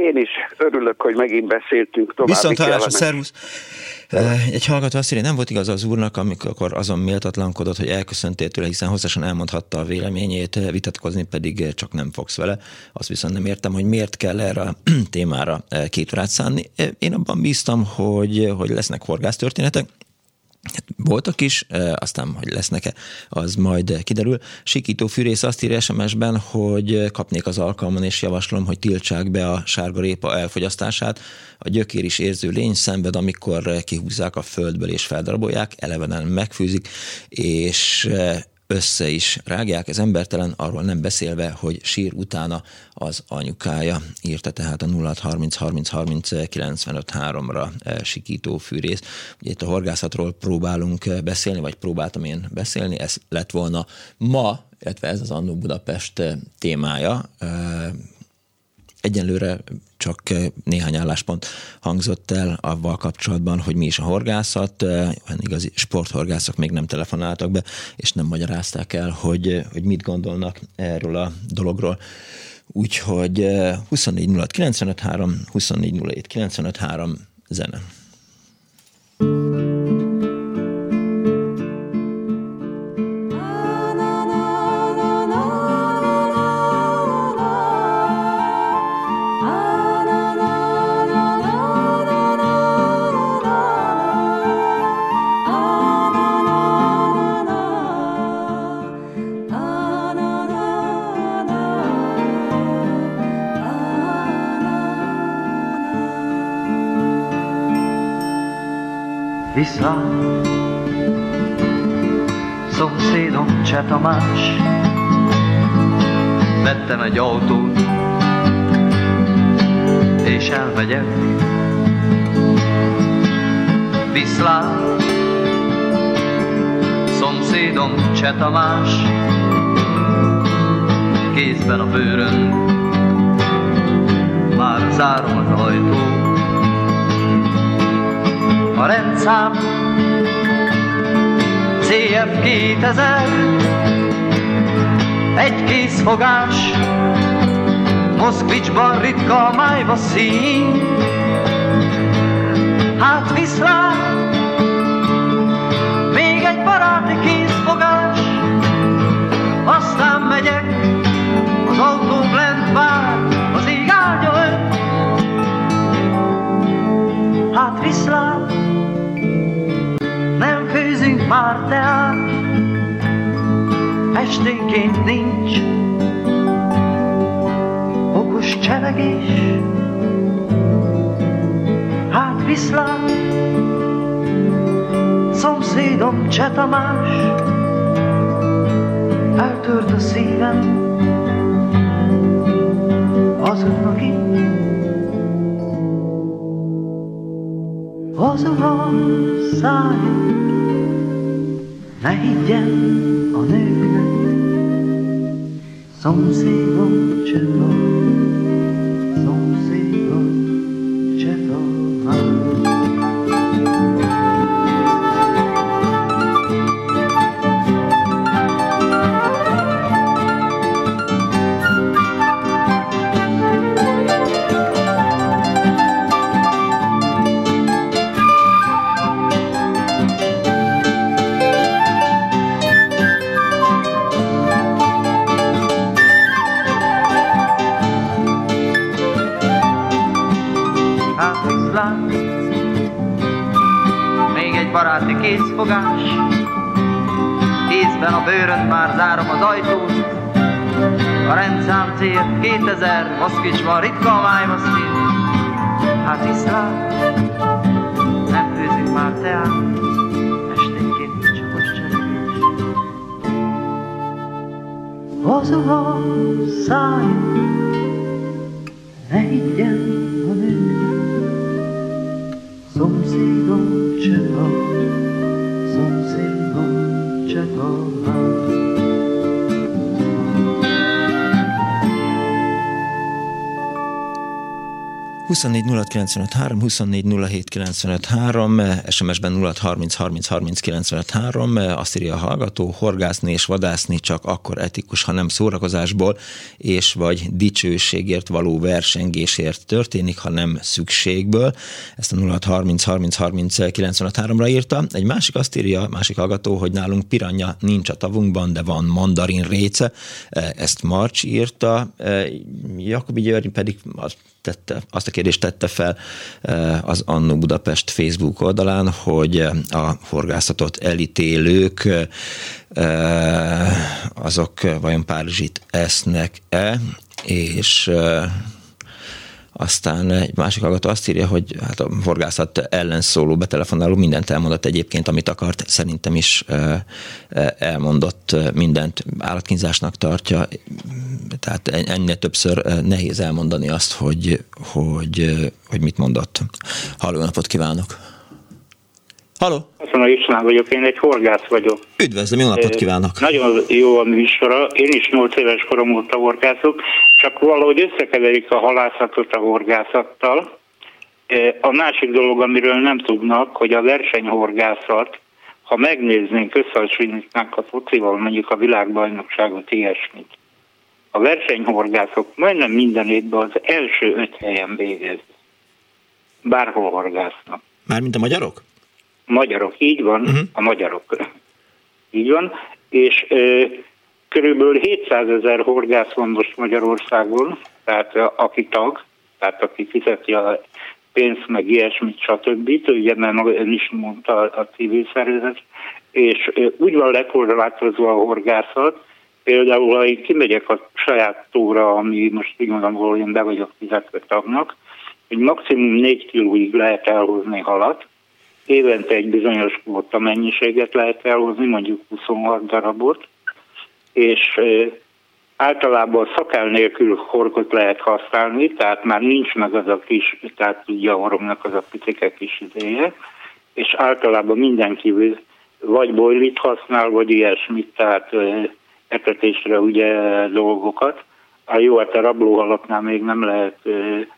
Én is örülök, hogy megint beszéltünk tovább. Viszont hallásra, szervusz. Egy hallgató azt írja, nem volt igaz az úrnak, amikor azon méltatlankodott, hogy elköszöntél tőle, hiszen hosszasan elmondhatta a véleményét, vitatkozni pedig csak nem fogsz vele. Azt viszont nem értem, hogy miért kell erre a témára két órát szánni. Én abban bíztam, hogy, hogy lesznek horgásztörténetek, Hát voltak is, aztán, hogy lesznek-e, az majd kiderül. Sikító Fűrész azt írja SMS-ben, hogy kapnék az alkalmon, és javaslom, hogy tiltsák be a sárgarépa elfogyasztását. A gyökér is érző lény szenved, amikor kihúzzák a földből és feldarabolják, elevenen megfűzik, és össze is rágják, ez embertelen, arról nem beszélve, hogy sír utána az anyukája, írta tehát a 0630 30 30 95 3-ra sikító fűrész. Ugye itt a horgászatról próbálunk beszélni, vagy próbáltam én beszélni, ez lett volna ma, illetve ez az Annó Budapest témája, Egyelőre csak eh, néhány álláspont hangzott el avval kapcsolatban, hogy mi is a horgászat. Eh, igazi sporthorgászok még nem telefonáltak be, és nem magyarázták el, hogy, eh, hogy mit gondolnak erről a dologról. Úgyhogy 24 06 95 3, 24 07 95 3 zene. vissza egy autót És elmegyek viszlát. Szomszédom Cseh Tamás, kézben a bőrön, már zárom az ajtót. A rendszám CF 2000 Egy készfogás Moszkvicsban ritka a májva szín. Hát viszlát Még egy baráti készfogás Aztán megyek Az autóm lent vár Az ég áldja ön Hát viszlát Nem főzünk már teát. Esténként nincs Okos csevegés Hát viszlát Szomszédom Cseh Tamás. Eltört a szívem Azon, aki Azon a szájon Ne higgyen a nőknek. Szomszédom Cseh 2000 Moszkvicsban ritka a májva szín Hát viszlát Nem főzünk már teát Esténként okos cselekvés Azon a szájon ne higgyen 24 06 24 SMS-ben 0 30 30 30 95 azt írja a hallgató, horgászni és vadászni csak akkor etikus, ha nem szórakozásból, és vagy dicsőségért való versengésért történik, ha nem szükségből. Ezt a 0 30 30 30 95 ra írta. Egy másik azt írja, másik hallgató, hogy nálunk piranya nincs a tavunkban, de van mandarin réce. Ezt Marcs írta. Jakobi György pedig azt tette, azt a kérdést tette fel az Annu Budapest Facebook oldalán, hogy a horgászatot elítélők azok vajon Párizsit esznek-e, és aztán egy másik hallgató azt írja, hogy hát a horgászat ellen szóló betelefonáló mindent elmondott egyébként, amit akart. Szerintem is elmondott mindent. Állatkínzásnak tartja. Tehát ennél többször nehéz elmondani azt, hogy, hogy, hogy mit mondott. Halló, napot kívánok! Halló! Köszönöm, István vagyok, én egy horgász vagyok. Üdvözlöm, jó napot kívánok! Nagyon jó a műsora, én is 8 éves korom óta horgászok, csak valahogy összekeverik a halászatot a horgászattal. A másik dolog, amiről nem tudnak, hogy a versenyhorgászat, ha megnéznénk, összehasonlítnánk a focival, mondjuk a világbajnokságot, ilyesmit. A versenyhorgászok majdnem minden évben az első öt helyen végez. Bárhol horgásznak. Mármint a magyarok? Magyarok, így van, uh-huh. a magyarok. Így van, és ö, körülbelül 700 ezer horgász van most Magyarországon, tehát aki tag, tehát aki fizeti a pénzt, meg ilyesmit, stb. Ugye, mert ön is mondta a civil szervezet, és úgy van lekorlátozva a horgászat, például, ha én kimegyek a saját tóra, ami most igazán én be vagyok fizetve tagnak, hogy maximum 4 kilóig lehet elhozni halat, évente egy bizonyos kvóta mennyiséget lehet elhozni, mondjuk 26 darabot, és általában szakál nélkül horgot lehet használni, tehát már nincs meg az a kis, tehát ugye a horognak az a picike kis idéje, és általában mindenki vagy bojlit használ, vagy ilyesmit, tehát etetésre ugye dolgokat. A jó, hát a rablóhalaknál még nem lehet,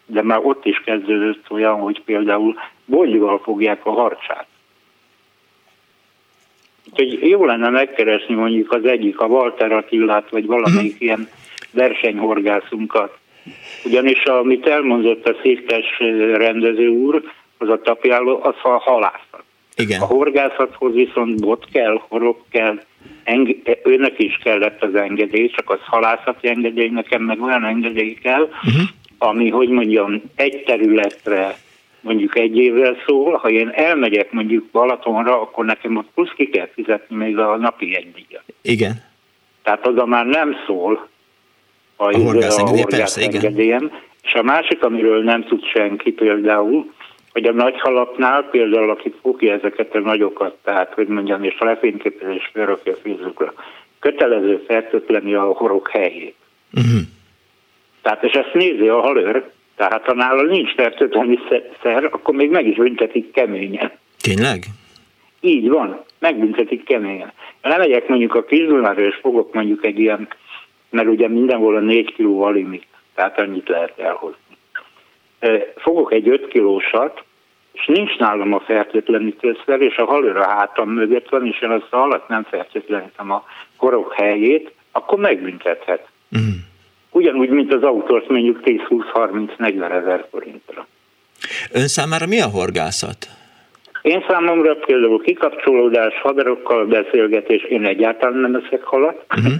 de már ott is kezdődött olyan, hogy például bojlival fogják a harcsát. Úgyhogy jó lenne megkeresni mondjuk az egyik, a Walter Attillát, vagy valamelyik ilyen versenyhorgászunkat. Ugyanis amit elmondott a székes rendező úr, az a tapjáló, az a halászat. Igen. A horgászathoz viszont bot kell, horog kell, enge- őnek is kellett az engedély, csak az halászati engedély, nekem meg olyan engedély kell, uh-huh. ami, hogy mondjam, egy területre mondjuk egy évvel szól, ha én elmegyek mondjuk Balatonra, akkor nekem ott plusz ki kell fizetni még a napi egy Igen. Tehát oda már nem szól a, a horgász engedélyem. És a másik, amiről nem tud senki például, hogy a nagy halaknál például, aki fogja ezeket a nagyokat, tehát hogy mondjam, és lefényképezés felrakja a Facebookra, kötelező fertőtleni a horog helyét. Uh-huh. Tehát, és ezt nézi a halőr, tehát ha nála nincs fertőtleni szer, akkor még meg is büntetik keményen. Tényleg? Így van, megbüntetik keményen. Ha megyek mondjuk a Kizdunára, és fogok mondjuk egy ilyen, mert ugye mindenhol a 4 kiló valimit, tehát annyit lehet elhozni. Fogok egy 5 kilósat, és nincs nálam a fertőtlenítőszer, és a halőr a hátam mögött van, és én azt a halat nem fertőtlenítem a korok helyét, akkor megbüntethet. Uh-huh. Ugyanúgy, mint az autót mondjuk 10-20-30-40 ezer forintra. Ön számára mi a horgászat? Én számomra például kikapcsolódás, haverokkal beszélgetés, én egyáltalán nem eszek halat. Uh-huh.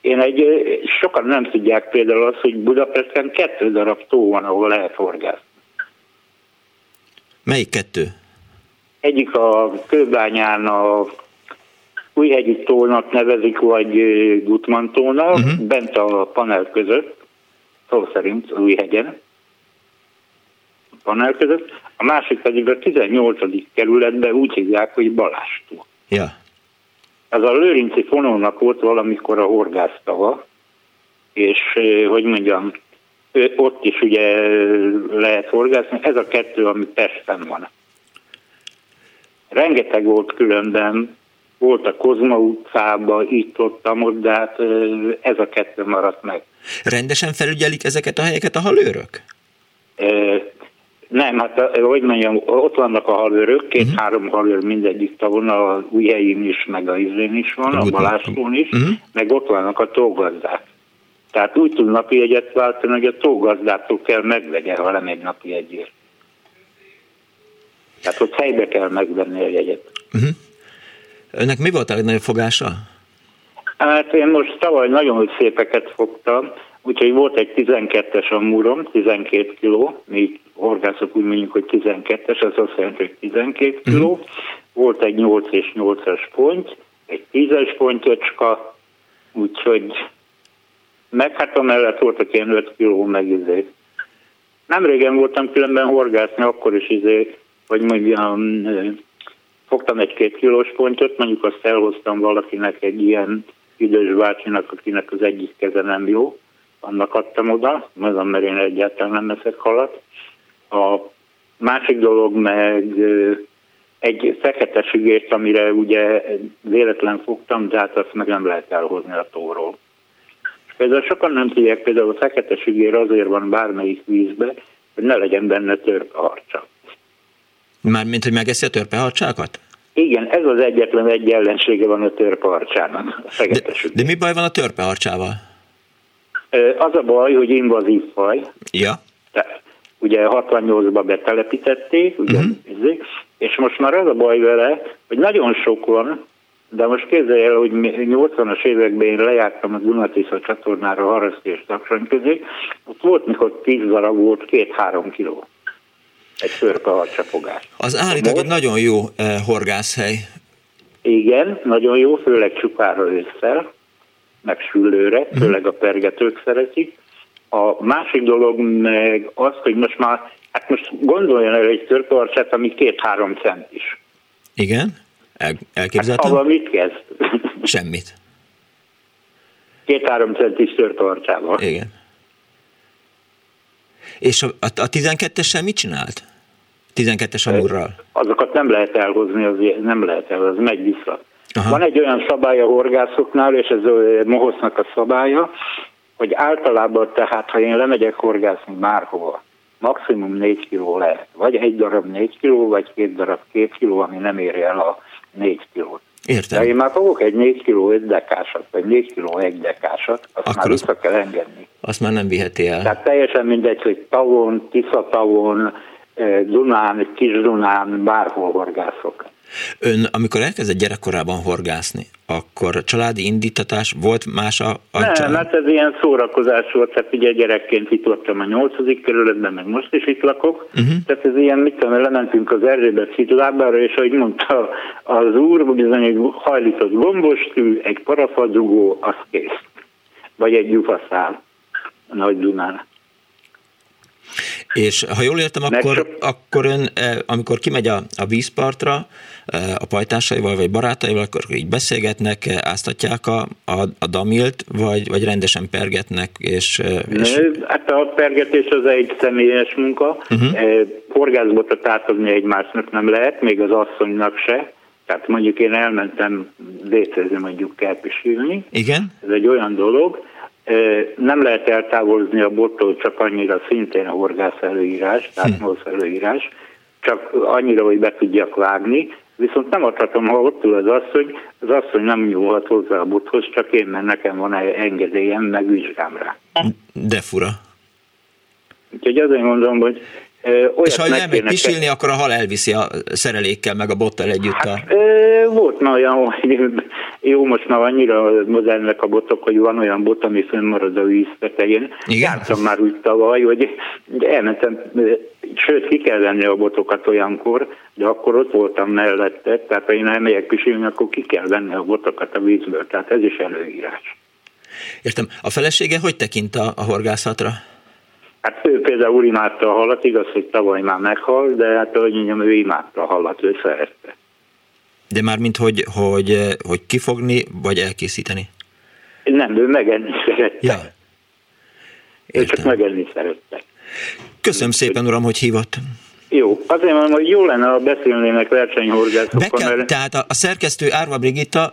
Én egy, sokan nem tudják például azt, hogy Budapesten kettő darab tó van, ahol lehet horgászni. Melyik kettő? Egyik a Kőbányán a Újhegyi tónak nevezik, vagy Gutman tónak, uh-huh. bent a panel között, szó szerint Újhegyen, panel között, a másik pedig a 18. kerületben úgy hívják, hogy Balástó. Ja. Ez a Lőrinci fonónak volt valamikor a horgásztava, és hogy mondjam, ott is ugye lehet horgászni, ez a kettő, ami Pesten van. Rengeteg volt különben, volt a Kozma utcában, itt ott, ott, de hát ez a kettő maradt meg. Rendesen felügyelik ezeket a helyeket a halőrök? Nem, hát hogy mondjam, ott vannak a halőrök, két-három uh-huh. halőr mindegyik tavon, a Újhelyén is, meg a Izén is van, a, a Balástón is, uh-huh. meg ott vannak a tógazdák. Tehát úgy tud napi egyet váltani, hogy a tógazdától kell megvegye, ha nem egy napi egyért. Tehát ott helybe kell megvenni a jegyet. Uh-huh. Önnek mi volt a legnagyobb fogása? Hát én most tavaly nagyon szépeket fogtam, úgyhogy volt egy 12-es a múrom, 12 kiló, mi horgászok úgy mondjuk, hogy 12-es, az azt jelenti, hogy 12 kiló. Uh-huh. Volt egy 8 és 8-as pont, egy 10-es pontocska, úgyhogy meg hát amellett voltak ilyen 5 kiló meg izé. Nem régen voltam különben horgászni, akkor is izé, hogy mondjam, fogtam egy-két kilós pontot, mondjuk azt elhoztam valakinek egy ilyen idős bácsinak, akinek az egyik keze nem jó, annak adtam oda, mondom, mert én egyáltalán nem eszek halat. A másik dolog meg egy fekete sügért, amire ugye véletlen fogtam, de hát azt meg nem lehet elhozni a tóról. Például sokan nem tudják, például a fekete sügér azért van bármelyik vízbe, hogy ne legyen benne törpeharcsa. Mármint, hogy megeszi a törpeharcsákat? Igen, ez az egyetlen egy ellensége van a. A de, de mi baj van a törpeharcsával? Az a baj, hogy invazív faj. Ja. De, ugye 68-ban betelepítették, ugye, uh-huh. és most már az a baj vele, hogy nagyon sok van, de most képzelj el, hogy 80-as években én lejártam a Dunatisza csatornára Haraszti és Taksony közé, ott volt, mikor 10 darab volt, két-három kiló. Egy szörpe harcsapogás. Az állítólag egy nagyon jó eh, horgászhely. Igen, nagyon jó, főleg csupára ősszel, meg süllőre, uh-huh. főleg a pergetők szeretik. A másik dolog meg az, hogy most már, hát most gondoljon el egy törpeharcsát, ami két-három cent is. Igen? El, elképzeltem? Hát, mit kezd? Semmit. Két-három centis törtarcsával. Igen. És a, a, a 12-essel mit csinált? 12-es amurral. Azokat nem lehet elhozni, az nem lehet el, az megy vissza. Aha. Van egy olyan szabály a horgászoknál, és ez a Mohosznak a szabálya, hogy általában tehát, ha én lemegyek horgászni bárhova, maximum 4 kiló lehet. Vagy egy darab 4 kiló, vagy két darab 2 kiló, ami nem éri el a 4 kilót. Értem. De én már fogok egy 4 kiló 5 dekásat, vagy 4 kiló 1 dekásat, azt Akkor már vissza az... kell engedni. Azt már nem viheti el. Tehát teljesen mindegy, hogy tavon, Tisza-tavon, eh, Dunán, Kis Dunán, bárhol horgászok. Ön, amikor elkezdett gyerekkorában horgászni, akkor családi indítatás volt más a, a Nem, család? hát ez ilyen szórakozás volt, tehát ugye gyerekként itt voltam a nyolcadik kerületben, meg most is itt lakok, uh-huh. tehát ez ilyen, mit tudom, lementünk az Erzsébet hídlábára, és ahogy mondta az úr, bizony egy hajlított gombostű, egy parafadrugó, az kész. Vagy egy gyufaszál a Nagy Dunán. És ha jól értem, akkor, akkor ön, eh, amikor kimegy a, a vízpartra, eh, a pajtásaival vagy barátaival, akkor így beszélgetnek, eh, áztatják a, a, a damilt, vagy, vagy rendesen pergetnek? És, és... Hát a pergetés az egy személyes munka. Uh-huh. Horgászbotot átadni egymásnak nem lehet, még az asszonynak se. Tehát mondjuk én elmentem vécézni mondjuk kerpisülni. Igen. Ez egy olyan dolog, nem lehet eltávolozni a bottól csak annyira szintén a horgász előírás, tehát hm. előírás, csak annyira, hogy be tudjak vágni, viszont nem adhatom, ha ott ül az asszony, az asszony nem nyúlhat hozzá a bothoz, csak én, mert nekem van engedélyem, meg vizsgám rá. De fura. Úgyhogy azért mondom, hogy és ha nem megy pisilni, akkor a hal elviszi a szerelékkel, meg a bottal együtt. Hát, a... volt már olyan, hogy jó, most már annyira modernek a botok, hogy van olyan bot, ami fönnmarad a víz tetején. Igen? Jártam már úgy tavaly, hogy elmentem, sőt, ki kell venni a botokat olyankor, de akkor ott voltam mellette, tehát ha én elmegyek pisilni, akkor ki kell venni a botokat a vízből, tehát ez is előírás. Értem. A felesége hogy tekint a, a horgászatra? Hát ő például imádta a halat, igaz, hogy tavaly már meghal, de hát ahogy mondjam, ő imádta a halat, ő szerette. De már mint hogy, hogy, hogy kifogni, vagy elkészíteni? Nem, ő megenni szerette. Ja. Ő csak megenni szerette. Köszönöm szépen, uram, hogy hívott. Jó, azért mondom, hogy jó lenne, ha beszélnének versenyhorgászokkal. Kell, mert... Tehát a, a szerkesztő Árva Brigitta,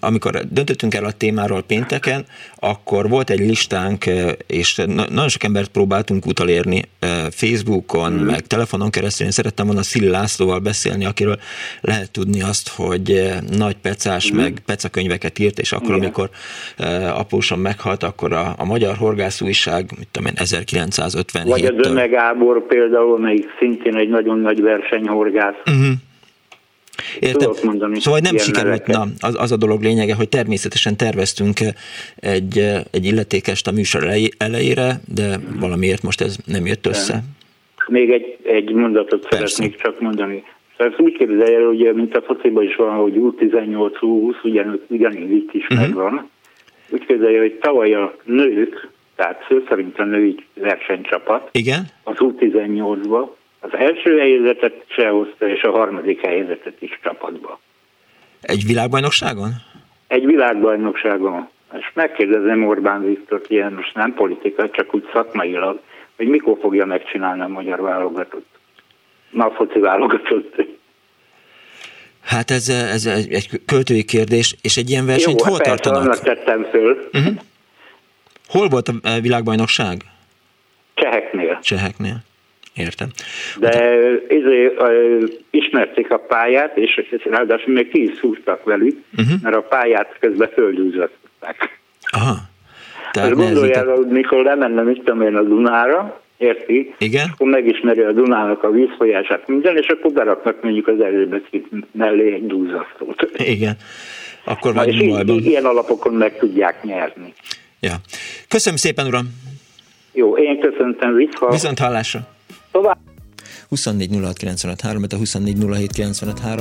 amikor döntöttünk erről a témáról pénteken, akkor volt egy listánk, és nagyon sok embert próbáltunk utalérni Facebookon, mm. meg telefonon keresztül. Én szerettem volna Szili Lászlóval beszélni, akiről lehet tudni azt, hogy nagy pecás, mm. meg pecakönyveket írt, és akkor, Igen. amikor apósom meghalt, akkor a, a Magyar Horgász Újság, mit tudom én, 1957 Vagy az Öme Gábor például, melyik szintén egy nagyon nagy versenyhorgász. Uh-huh. Értem. Mondani, szóval nem sikerült, na, az, az a dolog lényege, hogy természetesen terveztünk egy, egy illetékest a műsor elejére, de valamiért most ez nem jött össze. Még egy, egy mondatot Persze. szeretnék csak mondani. Szóval ezt úgy képzelje el, hogy mint a fociban is van, hogy U18, U20, ugyan, ugyanígy itt is uh-huh. megvan. Úgy képzelje, hogy tavaly a nők, tehát szó szerint a női versenycsapat, Igen? az U18-ba az első helyzetet se hozta, és a harmadik helyzetet is csapatba. Egy világbajnokságon? Egy világbajnokságon. És megkérdezem Orbán Viktor, ilyen most nem politika, csak úgy szakmailag, hogy mikor fogja megcsinálni a magyar válogatott. Na, foci válogatott. Hát ez, ez egy költői kérdés, és egy ilyen versenyt Jó, hol persze, tartanak? tettem föl. Uh-huh. Hol volt a világbajnokság? Cseheknél. Cseheknél. Értem. De izé, ismerték a pályát, és ráadásul még ki is szúrtak velük, uh-huh. mert a pályát közben földűzöttek. Aha. Tehát gondoljál, hogy mikor lemenne, mit tudom én, a Dunára, érti? Igen. Akkor megismeri a Dunának a vízfolyását minden, és akkor beraknak mondjuk az erőbeszéd mellé egy dúzasztót. Igen. Akkor vagy és így, ilyen alapokon meg tudják nyerni. Ja. Köszönöm szépen, uram! Jó, én köszöntem, viszont. Viszont hallásra! Tovább. 24 a 24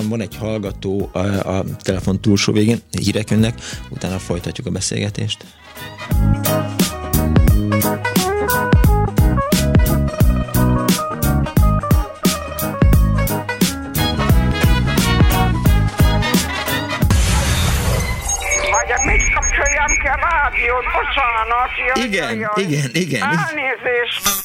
van egy hallgató a, a telefon túlsó végén, hírek jönnek, utána folytatjuk a beszélgetést. rádiót, bocsánat. Igen, igen, igen. Elnézést.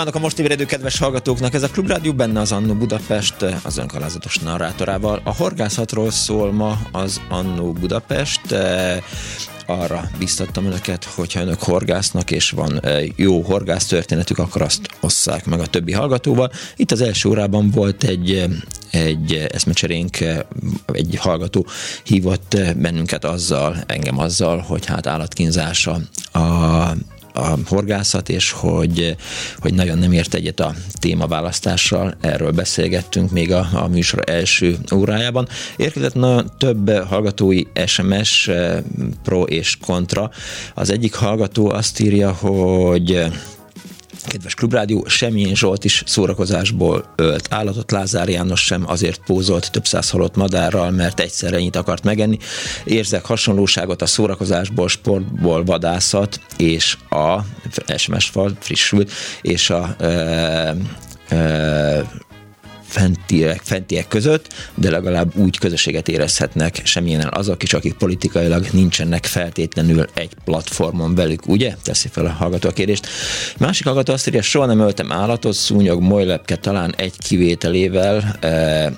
Kívánok a most ébredő kedves hallgatóknak! Ez a Klubrádió benne az Annó Budapest, az önkalázatos narrátorával. A horgászatról szól ma az Annó Budapest. Arra biztattam önöket, hogyha önök horgásznak, és van jó horgász történetük, akkor azt osszák meg a többi hallgatóval. Itt az első órában volt egy egy eszmecserénk, egy hallgató hívott bennünket azzal, engem azzal, hogy hát állatkínzása a a horgászat, és hogy, hogy nagyon nem ért egyet a témaválasztással. Erről beszélgettünk még a, a műsor első órájában. Érkezett na, több hallgatói SMS pro és kontra. Az egyik hallgató azt írja, hogy Kedves Klubrádió, semmilyen Zsolt is szórakozásból ölt állatot, Lázár János sem azért pózolt több száz halott madárral, mert egyszerre ennyit akart megenni. Érzek hasonlóságot a szórakozásból, sportból vadászat és a SMS fal frissült, és a e, e, fentiek, fentiek között, de legalább úgy közösséget érezhetnek semmilyen azok is, akik politikailag nincsenek feltétlenül egy platformon velük, ugye? Teszi fel a hallgató a kérdést. Másik hallgató azt írja, soha nem öltem állatot, szúnyog, molylepke talán egy kivételével, e,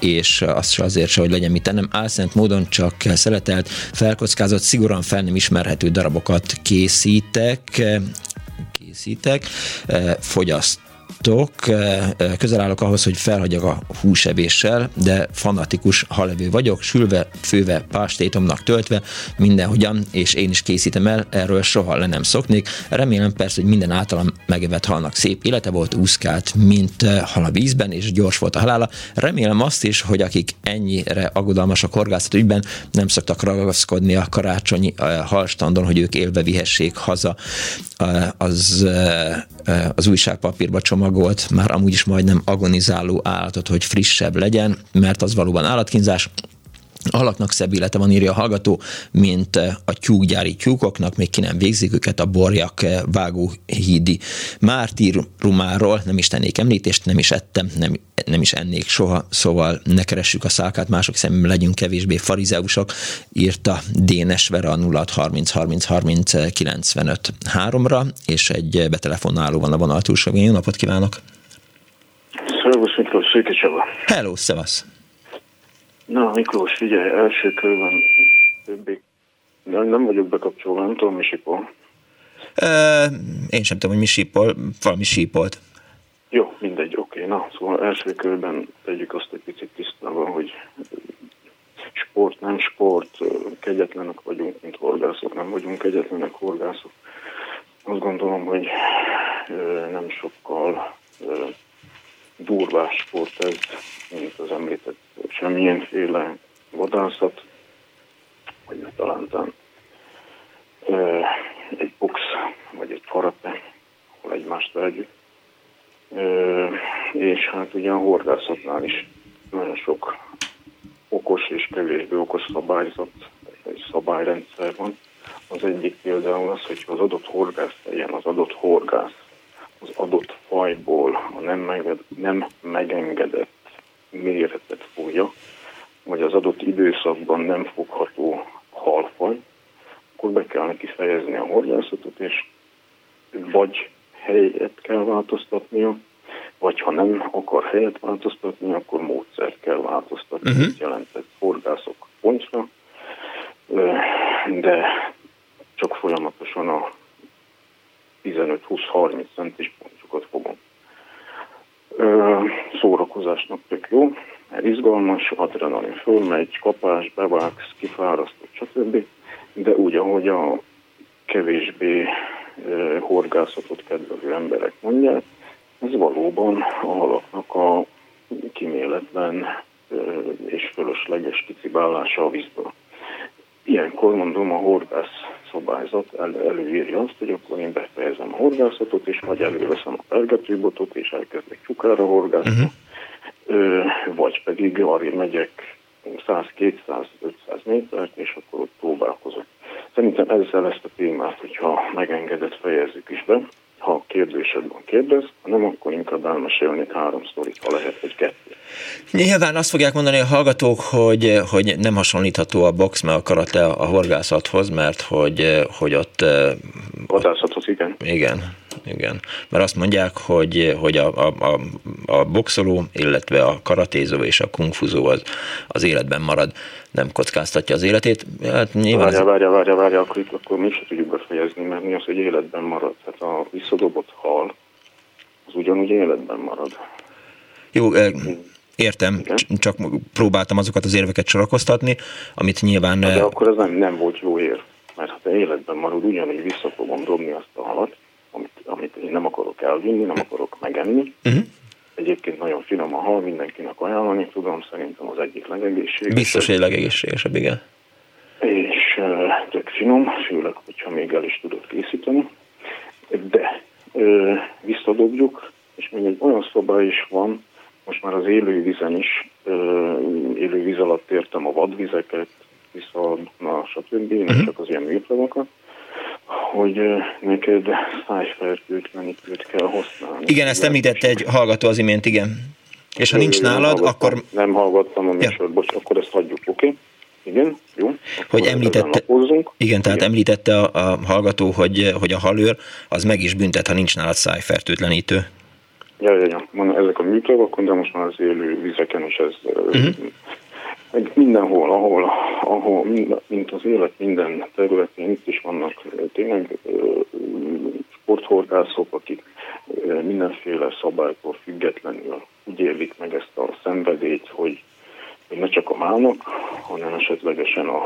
és azt se azért se, hogy legyen mit tennem, álszent módon csak szeletelt, felkockázott, szigorúan fel nem ismerhető darabokat készítek, készítek, e, fogyaszt vagytok, eh, eh, közel állok ahhoz, hogy felhagyjak a húsevéssel, de fanatikus halevő vagyok, sülve, főve, pástétomnak töltve, mindenhogyan, és én is készítem el, erről soha le nem szoknék. Remélem persze, hogy minden általam megevett halnak szép élete volt, úszkált, mint eh, hal a vízben, és gyors volt a halála. Remélem azt is, hogy akik ennyire aggodalmasak horgászat ügyben, nem szoktak ragaszkodni a karácsonyi halstandon, hogy ők élve vihessék haza az, az újságpapírba csomag csomagolt, már amúgy is majdnem agonizáló állatot, hogy frissebb legyen, mert az valóban állatkínzás, alaknak szebb élete van, írja a hallgató, mint a tyúkgyári tyúkoknak, még ki nem végzik őket a borjak vágóhídi mártírumáról, nem is tennék említést, nem is ettem, nem, nem is ennék soha, szóval ne keressük a szálkát, mások szemben legyünk kevésbé farizeusok, írta Dénes Vera 06 30 30 30 95 3-ra, és egy betelefonáló van a vonal túlsó. Jó napot kívánok! Szervusz Miklós, Csaba. Hello, szevasz! Na, Miklós, figyelj, első körben többé. Nem, nem vagyok bekapcsolva, nem tudom, mi sípol. Uh, én sem tudom, hogy mi sípol, valami sípolt. Jó, mindegy, oké. Na, szóval első körben tegyük azt egy picit tisztában, hogy sport, nem sport, kegyetlenek vagyunk, mint horgászok, nem vagyunk kegyetlenek horgászok. Azt gondolom, hogy nem sokkal durvás sport ez, mint az említett semmilyenféle vadászat, vagy talán egy box, vagy egy karate, ahol egymást verjük. És hát ugye a horgászatnál is nagyon sok okos és kevésbé okos szabályzat, egy szabályrendszer van. Az egyik például az, hogy az adott horgász legyen az adott horgász az adott fajból a nem, meged, nem megengedett méretet fogja, vagy az adott időszakban nem fogható halfaj, akkor be kell neki fejezni a horgászatot, és vagy helyet kell változtatnia, vagy ha nem akar helyet változtatni, akkor módszert kell változtatni. Uh-huh. Ez jelentett horgászok pontra, de csak folyamatosan a 15-20-30 centis pontjukat fogom. Szórakozásnak tök jó, mert izgalmas, adrenalin fölmegy, kapás, bevágsz, kifárasztott, stb. De úgy, ahogy a kevésbé horgászatot kedvelő emberek mondják, ez valóban a halaknak a kiméletlen és fölösleges kicibálása a vízből. Ilyenkor mondom, a horgász szabályzat el, előírja azt, hogy akkor én befejezem a horgászatot, és vagy előveszem a pergetőbotot, és elkezdek csukára horgászni, uh-huh. vagy pedig arra megyek 100, 200, 500 métert, és akkor ott próbálkozok. Szerintem ezzel ezt a témát, hogyha megengedett, fejezzük is be ha kérdésed van, kérdez, ha nem, akkor inkább elmesélnék három sztorit, ha lehet, egy kettő. Nyilván azt fogják mondani a hallgatók, hogy, hogy nem hasonlítható a box, meg a karate a horgászathoz, mert hogy, hogy ott... Vadászathoz, igen. Igen, igen. Mert azt mondják, hogy, hogy a, a, a, a boxoló, illetve a karatézó és a kungfuzó az, az életben marad, nem kockáztatja az életét. Hát nyilván várja, az... várja, várja, várja, akkor, itt, akkor mi se tudjuk befejezni, mert mi az, hogy életben marad. Tehát a visszadobott hal, az ugyanúgy életben marad. Jó, Értem, Igen. csak próbáltam azokat az érveket sorakoztatni, amit nyilván... De akkor ez nem, nem volt jó ér, mert ha te életben marad, ugyanúgy vissza fogom dobni azt a halat, amit, én nem akarok elvinni, nem akarok megenni. Uh-huh. Egyébként nagyon finom a hal, mindenkinek ajánlani tudom, szerintem az egyik legegészségesebb. Biztos, hogy legegészségesebb, igen. És uh, tök finom, főleg, hogyha még el is tudod készíteni. De uh, visszadobjuk, és még egy olyan szoba is van, most már az élővízen is, uh, élővíz alatt értem a vadvizeket, vissza, stb., uh-huh. nem csak az ilyen műtavakat, hogy neked szájfertőtlenítőt kell használni. Igen, ezt említette egy hallgató az imént, igen. És ha nincs nálad, akkor... Nem hallgattam a műsort, ja. bocs, akkor ezt hagyjuk, oké? Okay? Igen, jó. Akkor hogy említette, igen, tehát igen. említette a, a hallgató, hogy, hogy a halőr az meg is büntet, ha nincs nálad szájfertőtlenítő. Ja, ja, ja. Van ezek a műtavakon, de most már az élő vizeken is ez uh-huh meg mindenhol, ahol, ahol mint az élet minden területén, itt is vannak tényleg sporthorgászok, akik mindenféle szabálytól függetlenül úgy élik meg ezt a szenvedélyt, hogy ne csak a mának, hanem esetlegesen a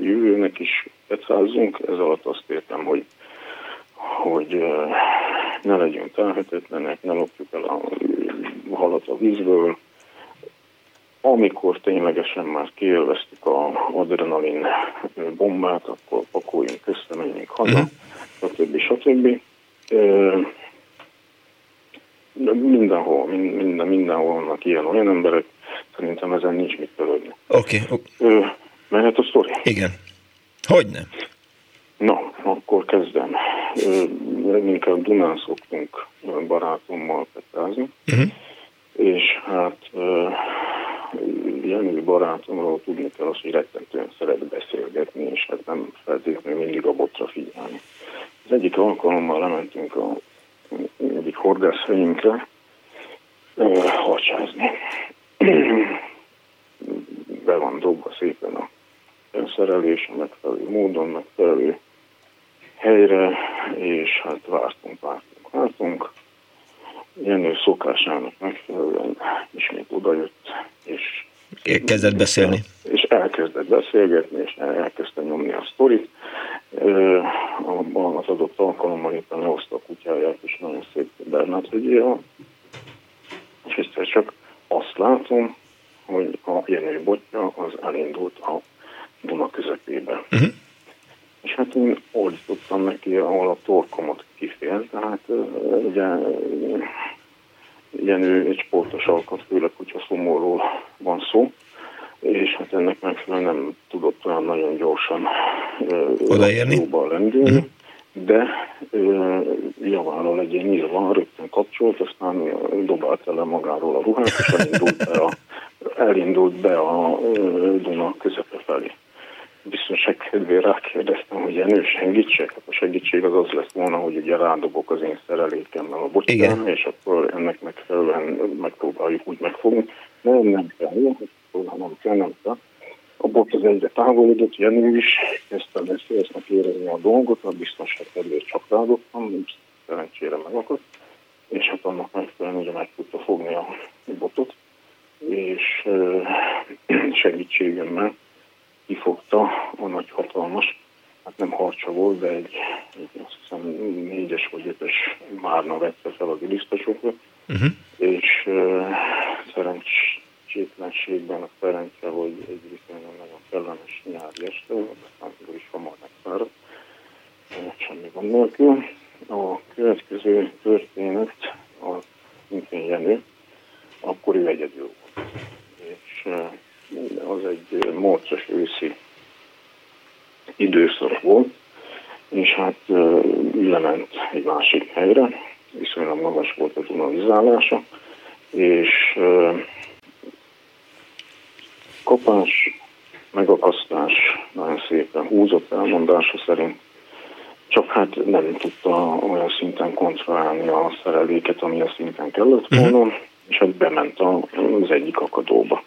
jövőnek is becázzunk. Ez alatt azt értem, hogy, hogy ne legyünk telhetetlenek, ne lopjuk el a halat a vízből, amikor ténylegesen már kiélveztük a adrenalin bombát, akkor pakoljunk össze, menjünk haza, uh-huh. stb. stb. De mindenhol, minden, mindenhol vannak ilyen olyan emberek, szerintem ezen nincs mit törődni. Oké. Okay. Mehet a sztori? Igen. Hogyne? Na, akkor kezdem. Inkább Dunán szoktunk barátommal petázni, uh-huh. és hát Jenő barátomról tudni kell azt, hogy rettentően szeret beszélgetni, és hát nem feltétlenül mindig a botra figyelni. Az egyik alkalommal lementünk a egyik horgászhelyünkre harcsázni. Be van dobva szépen a szerelés a megfelelő módon, megfelelő helyre, és hát vártunk, vártunk, vártunk. Jenő szokásának megfelelően ismét odajött, és Kezdett beszélni. És elkezdett beszélgetni, és elkezdte nyomni a sztorit. Az adott alkalommal éppen lehozta a kutyáját, és nagyon szép Bernát hegyével. És egyszer csak azt látom, hogy a Jenő botja az elindult a Duna közepébe. Uh-huh. És hát én ordítottam neki, ahol a torkomat kifél, tehát ugye Jenő egy sportos alkat, főleg, hogyha szomorról van szó, és hát ennek megfelelően nem tudott olyan nagyon gyorsan odaérni, lendülni, uh-huh. de javára legyen nyilván, rögtön kapcsolt, aztán dobált el magáról a ruhát, és elindult be a, elindult be a Duna közepe felé biztonság kedvé rákérdeztem, hogy Jenő segítsek. Hát a segítség az az lesz volna, hogy ugye rádobok az én szerelékemmel a bocsán, és akkor ennek megfelelően megpróbáljuk úgy megfogni. Nem, nem kell, nem kell, nem kell. A bot az egyre távolodott, Jenő is kezdte beszélni, érezni a dolgot, a biztonság kedvéért csak rádobtam, szerencsére megakadt, és hát annak megfelelően ugye meg tudta fogni a botot és segítségemmel kifogta a nagy hatalmas, hát nem harcsa volt, de egy, egy azt hiszem négyes vagy ötös márna vette fel az ilisztosokra, uh-huh. és uh, szerencsétlenségben a szerencse, hogy egy viszonylag nagyon kellemes nyári este, aztán is hamar megszáradt, semmi van nélkül. A következő történet a szintén Jenő, akkor ő egyedül volt. És az egy morcos őszi időszak volt, és hát lement egy másik helyre, viszonylag magas volt a tunalizálása, és kopás, megakasztás nagyon szépen húzott elmondása szerint, csak hát nem tudta olyan szinten kontrollálni a szereléket, amilyen szinten kellett volna, uh-huh. és hát bement az egyik akadóba.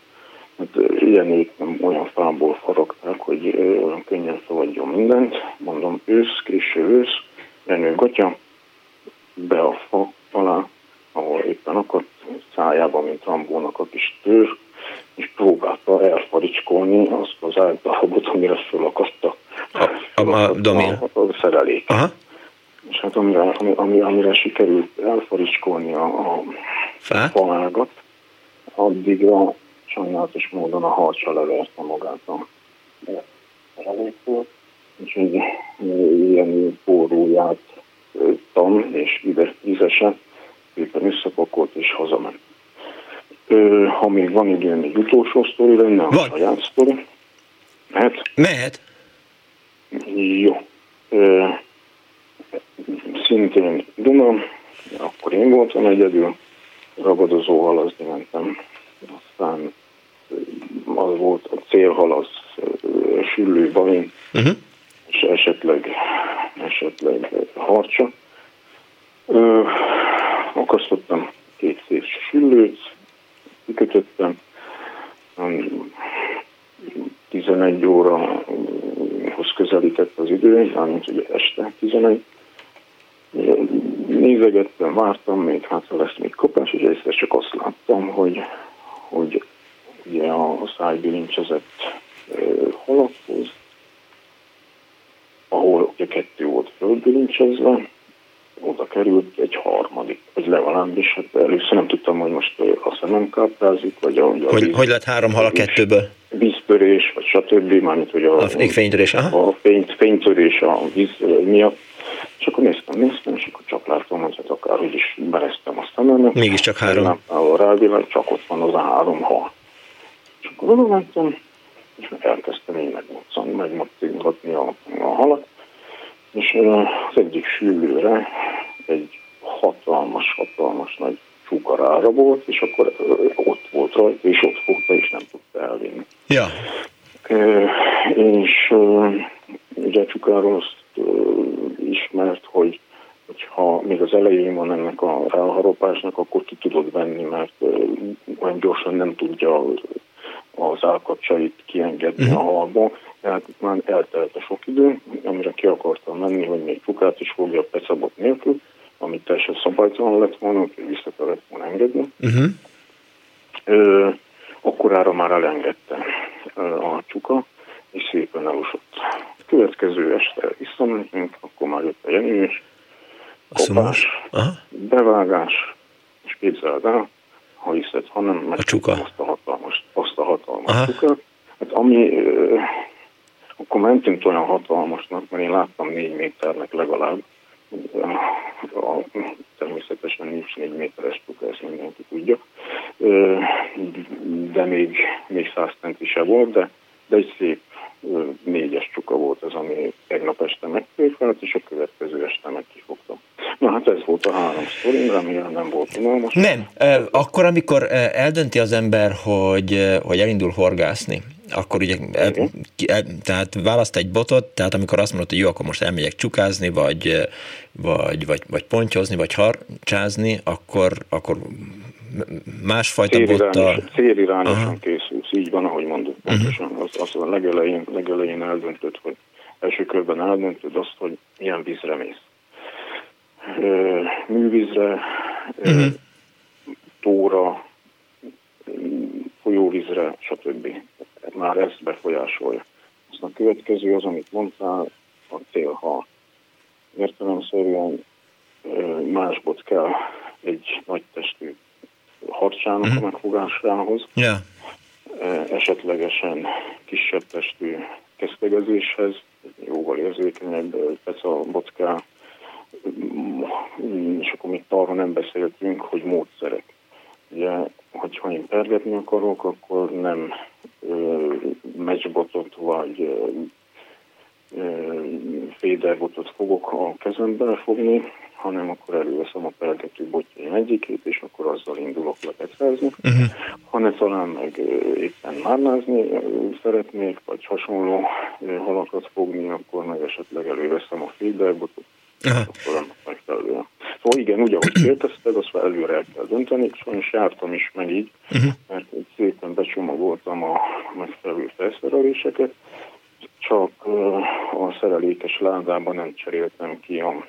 Hát ilyenék nem olyan fából faragták, hogy olyan könnyen feladjon mindent. Mondom, ősz, késő ősz, Jenő gatya, be a fa alá, ahol éppen akadt, szájában, mint Rambónak a kis tőr, és próbálta elfaricskolni azt az általabot, amire fölakaszta a, a, a, a, a szerelék. Aha. És hát amire, amire, amire sikerült elfaricskolni a, a faágat, addigra sajnálatos módon a harcsa leverte magát a szereléktől, úgyhogy ilyen forróját tam és vizesen szépen összepakolt és hazament. Ha még van időm, egy utolsó sztori lenne, a saját sztori. Mehet? Mehet. Jó. Ö, szintén Duna, akkor én voltam egyedül, ragadozó halazni mentem. Aztán az volt a célhal, az süllő balin, uh-huh. és esetleg, esetleg harcsa. Ö, akasztottam két szép süllőt, kikötöttem, 11 órahoz közelített az idő, mármint ugye este 11. Nézegettem, vártam, még hát lesz még kopás, és egyszer csak azt láttam, hogy, hogy ugye a szájbilincsezett halakhoz, ahol ugye kettő volt földbilincsezve, oda került egy harmadik, vagy legalábbis, hát először nem tudtam, hogy most a szemem káprázik, vagy a hogy, víz, hogy lett három hal a kettőből? Víztörés, vagy stb. Mármint, hogy a, a fénytörés, aha. a fény, fénytörés a víz miatt. És akkor néztem, néztem, és akkor csak láttam, hogy hát akárhogy is bereztem a szememet. Mégis csak három. A rávilág, csak ott van az a három hal. És akkor oda mentem, és elkezdtem én megmozdítani a, a halat, és az egyik sűlőre egy hatalmas, hatalmas nagy csukarára volt, és akkor ott volt rajta, és ott fogta, és nem tudta elvinni. Ja. És ugye csukáról azt ismert, hogy hogyha még az elején van ennek a ráharapásnak, akkor ki tudod venni, mert olyan gyorsan nem tudja az állkapcsait kiengedni uh-huh. a mhm. halból. Tehát már eltelt a sok idő, amire ki akartam menni, hogy még csukát is fogja pecabot nélkül, amit teljesen szabálytalan lett volna, hogy vissza kellett volna engedni. Uh-huh. Ö, akkorára már elengedte a csuka, és szépen elusott. Következő este visszamentünk, akkor már jött a jenés, kopás, bevágás, és képzeld el, ha hiszed, hanem meg a csuka. azt a hatalmas, azt a hatalmas Aha. Hát ami, ö, akkor mentünk olyan hatalmasnak, mert én láttam négy méternek legalább, a, természetesen nincs négy méteres csuka, ezt mindenki tudja, de még, még száz centi se volt, de, de egy szép négyes csuka volt az, ami tegnap este megtérfelt, és a következő este meg kifogtam. Na hát ez volt a három sztorim, remélem nem volt unalmas. Nem, akkor amikor eldönti az ember, hogy, hogy elindul horgászni, akkor ugye, el, el, tehát választ egy botot, tehát amikor azt mondod, hogy jó, akkor most elmegyek csukázni, vagy, vagy, vagy, vagy pontyozni, vagy harcsázni, akkor, akkor másfajta bottal... Célirányosan készülsz, így van, ahogy mondod uh-huh. pontosan. Az, az a legelején, legelején eldöntött, hogy első körben eldöntöd azt, hogy milyen vízre mész. Művízre, uh-huh. tóra, folyóvízre, stb. Már ezt befolyásolja. Aztán a következő az, amit mondtál, a célhal. Értelemszerűen másbot kell egy nagy testű harcsának uh-huh. a megfogásához. Yeah. Esetlegesen kisebb testű kesztegezéshez, jóval érzékenyebb peca bocká, és akkor még arra nem beszéltünk, hogy módszerek. Ugye, hogyha én pergetni akarok, akkor nem meccsbotot vagy féderbotot fogok a kezembe fogni, hanem akkor előveszem a pergető botjaim egyikét, és akkor azzal indulok lepetrezni. Uh-huh. Ha ne talán meg éppen márnázni szeretnék, vagy hasonló halakat fogni, akkor meg esetleg előveszem a féderbotot, uh-huh. akkor annak megfelelően. Szóval igen, úgy, ahogy kérdezted, azt már előre el kell dönteni, sajnos jártam is meg így, uh-huh. mert szépen becsomagoltam a megfelelő felszereléseket, csak a szerelékes ládában nem cseréltem ki a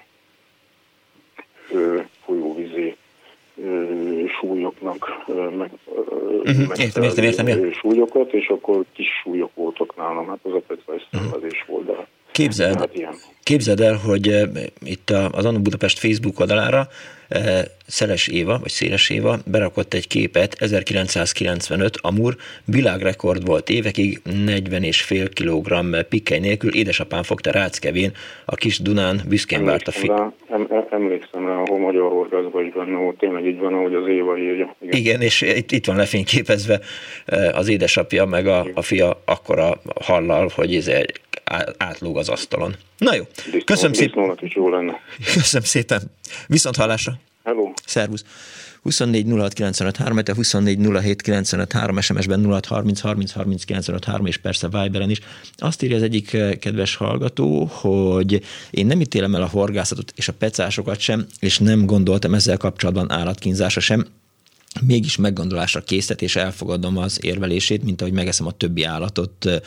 folyóvízi súlyoknak meg, uh-huh. értem, értem, értem, súlyokat, és akkor kis súlyok voltak nálam, hát az a petrajsz uh-huh. volt, de Képzeld, hát képzeld el, hogy itt az Annu Budapest Facebook oldalára Szeles Éva, vagy Széles Éva berakott egy képet, 1995 Amur, világrekord volt évekig, 40 és fél kilogramm pikkely nélkül, édesapám fogta Ráckevén, a kis Dunán büszkén várt a fi... Em, emlékszem rá, ahol magyar orgazban is benne volt, tényleg így van, ahogy az Éva írja. Igen, Igen és itt, itt van lefényképezve az édesapja, meg a, a fia akkora hallal, hogy ez egy átlóg az asztalon. Na jó, köszönöm szépen. is jó lenne. Köszönöm szépen. Viszont hallásra. Hello. Szervusz. 24 06 95 3, 24 07 95 3, SMS-ben 06 30 30 30 95 3, és persze Viberen is. Azt írja az egyik eh, kedves hallgató, hogy én nem ítélem el a horgászatot és a pecásokat sem, és nem gondoltam ezzel kapcsolatban állatkínzása sem, mégis meggondolásra készített, és elfogadom az érvelését, mint ahogy megeszem a többi állatot,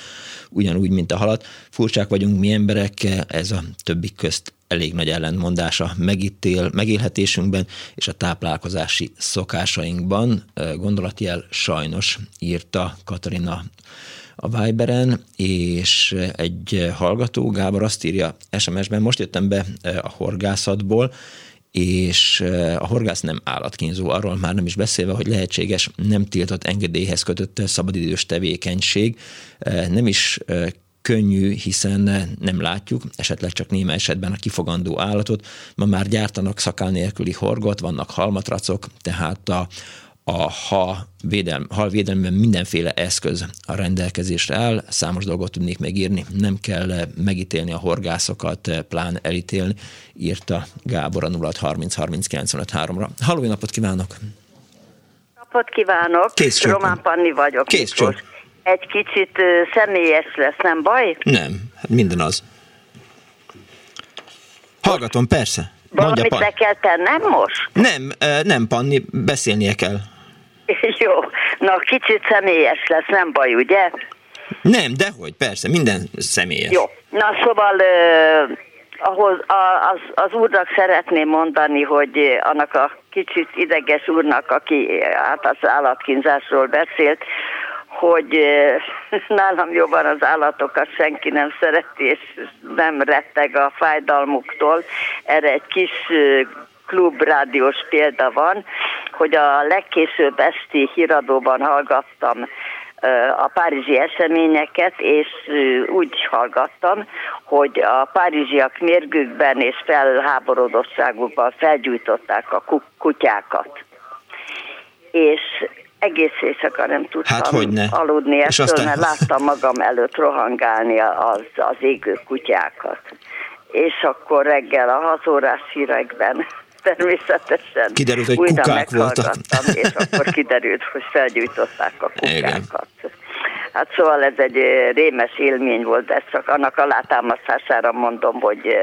ugyanúgy, mint a halat. Furcsák vagyunk mi emberek, ez a többi közt elég nagy ellentmondása megítél, megélhetésünkben és a táplálkozási szokásainkban. Gondolatjel sajnos írta Katarina a Viberen, és egy hallgató, Gábor azt írja SMS-ben, most jöttem be a horgászatból, és eh, a horgász nem állatkínzó, arról már nem is beszélve, hogy lehetséges nem tiltott engedélyhez kötött szabadidős tevékenység, eh, nem is eh, könnyű, hiszen nem látjuk, esetleg csak néma esetben a kifogandó állatot. Ma már gyártanak szakál nélküli horgot, vannak halmatracok, tehát a, a ha védelm, halvédelemben mindenféle eszköz a rendelkezésre áll, számos dolgot tudnék megírni, nem kell megítélni a horgászokat, plán elítélni, írta Gábor a 0630 ra Halló, napot kívánok! Napot kívánok! Kész Román Panni vagyok. Kész csók. Egy kicsit személyes lesz, nem baj? Nem, hát minden az. Hallgatom, persze. Valamit le kell tennem most? Nem, nem, Panni, beszélnie kell. Jó, na kicsit személyes lesz, nem baj, ugye? Nem, dehogy, persze, minden személyes. Jó, na szóval uh, ahhoz a, az, az úrnak szeretném mondani, hogy annak a kicsit ideges úrnak, aki hát az állatkínzásról beszélt, hogy nálam jobban az állatokat senki nem szereti, és nem retteg a fájdalmuktól. Erre egy kis klubrádiós példa van, hogy a legkésőbb esti híradóban hallgattam a párizsi eseményeket, és úgy hallgattam, hogy a párizsiak mérgükben és felháborodottságukban felgyújtották a kutyákat. És egész éjszaka nem tudtam hát, hogyne. aludni ettől, aztán... mert láttam magam előtt rohangálni az, az égő kutyákat. És akkor reggel a hazórás hírekben természetesen kiderült, hogy újra kukák voltak. és akkor kiderült, hogy felgyújtották a kukákat. Igen. Hát szóval ez egy rémes élmény volt, de csak annak alátámasztására mondom, hogy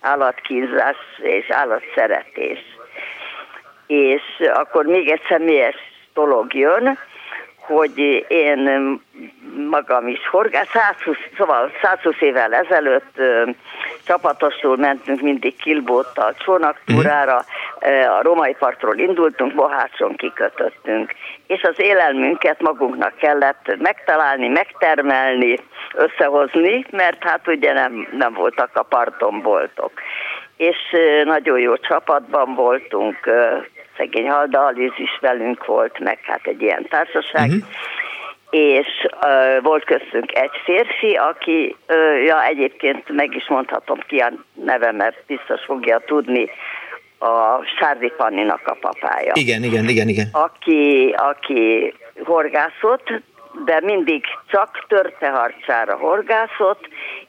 állatkínzás és állatszeretés. És akkor még egy személyes dolog jön, hogy én magam is horgász, 120, szóval 120 évvel ezelőtt ö, csapatosul mentünk mindig kilbóttal csónaktúrára, a romai partról indultunk, Bohácson kikötöttünk, és az élelmünket magunknak kellett megtalálni, megtermelni, összehozni, mert hát ugye nem, nem voltak a parton boltok. És nagyon jó csapatban voltunk, szegény Halda Aliz is velünk volt, meg hát egy ilyen társaság, uh-huh. és uh, volt köztünk egy férfi, aki, uh, ja egyébként meg is mondhatom ki a neve, mert biztos fogja tudni, a Sárdi Panninak a papája. Igen, igen, igen, igen. Aki, aki horgászott, de mindig csak törteharcsára horgászott,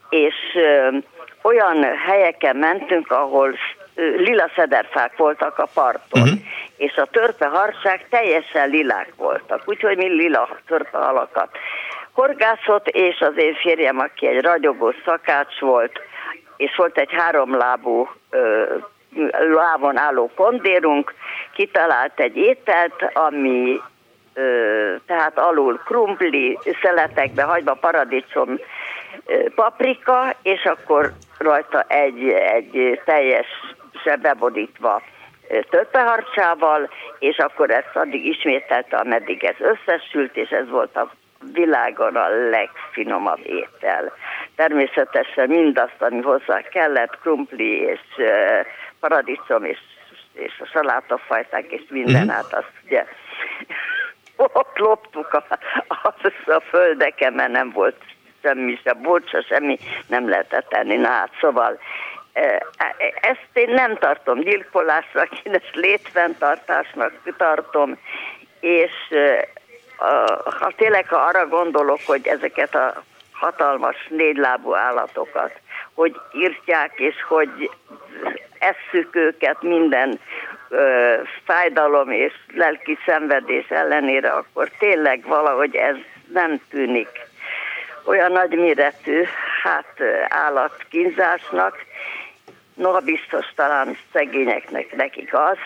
és ö, olyan helyeken mentünk, ahol lila szederfák voltak a parton, uh-huh. és a törpeharcsák teljesen lilák voltak, úgyhogy mi lila törpehalakat horgászott, és az én férjem, aki egy ragyogó szakács volt, és volt egy háromlábú ö, lávon álló kondérunk, kitalált egy ételt, ami ö, tehát alul krumpli, szeletekbe hagyva paradicsom, ö, paprika, és akkor rajta egy, egy teljes bebodítva törpeharcsával, és akkor ezt addig ismételte, ameddig ez összesült, és ez volt a világon a legfinomabb étel. Természetesen mindazt, ami hozzá kellett, krumpli és paradicsom és, és a salátafajták és minden, hát azt ugye ott loptuk a, a, a földeken, mert nem volt semmi, se bocsa, semmi nem lehetett tenni. Na hát szóval ezt én nem tartom gyilkolásnak, én ezt létfenntartásnak tartom, és ha tényleg ha arra gondolok, hogy ezeket a hatalmas négylábú állatokat, hogy írtják, és hogy esszük őket minden fájdalom és lelki szenvedés ellenére, akkor tényleg valahogy ez nem tűnik olyan nagyméretű hát állatkínzásnak, noha biztos talán szegényeknek nekik az,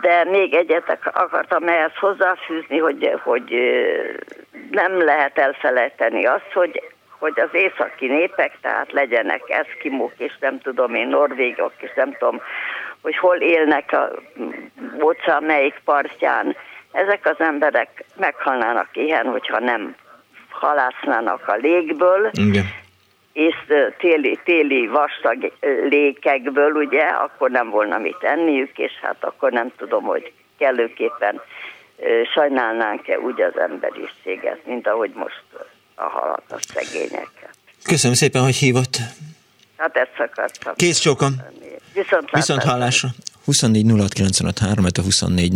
de még egyet akartam ehhez hozzáfűzni, hogy, hogy nem lehet elfelejteni azt, hogy hogy az északi népek, tehát legyenek eszkimók, és nem tudom én, norvégok, és nem tudom, hogy hol élnek a óceán melyik partján, ezek az emberek meghalnának ilyen, hogyha nem halásznának a légből, Igen. És téli, téli vastag lékekből, ugye, akkor nem volna mit enniük, és hát akkor nem tudom, hogy kellőképpen sajnálnánk-e úgy az emberiséget, mint ahogy most a halakat, szegényeket. Köszönöm szépen, hogy hívott. Hát ezt akartam. Kész csókom. Viszont, Viszont hallásra. 24 06 a 24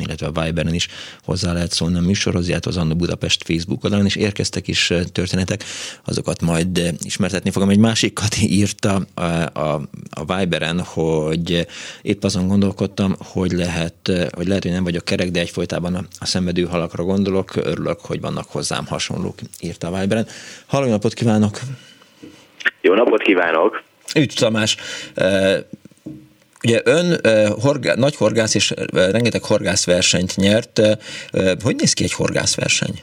illetve a Viberen is hozzá lehet szólni a műsorhoz, illetve az Anna Budapest Facebook oldalon is érkeztek is történetek, azokat majd ismertetni fogom. Egy másikat írta a, a, a Viberen, hogy épp azon gondolkodtam, hogy lehet, hogy lehet, hogy nem vagyok kerek, de egyfolytában a, a szenvedő halakra gondolok, örülök, hogy vannak hozzám hasonlók, írta a Viberen. Halló napot kívánok! Jó napot kívánok! Üdv Tamás! Ugye ön horgá, nagy horgász és rengeteg horgászversenyt nyert. Hogy néz ki egy horgászverseny?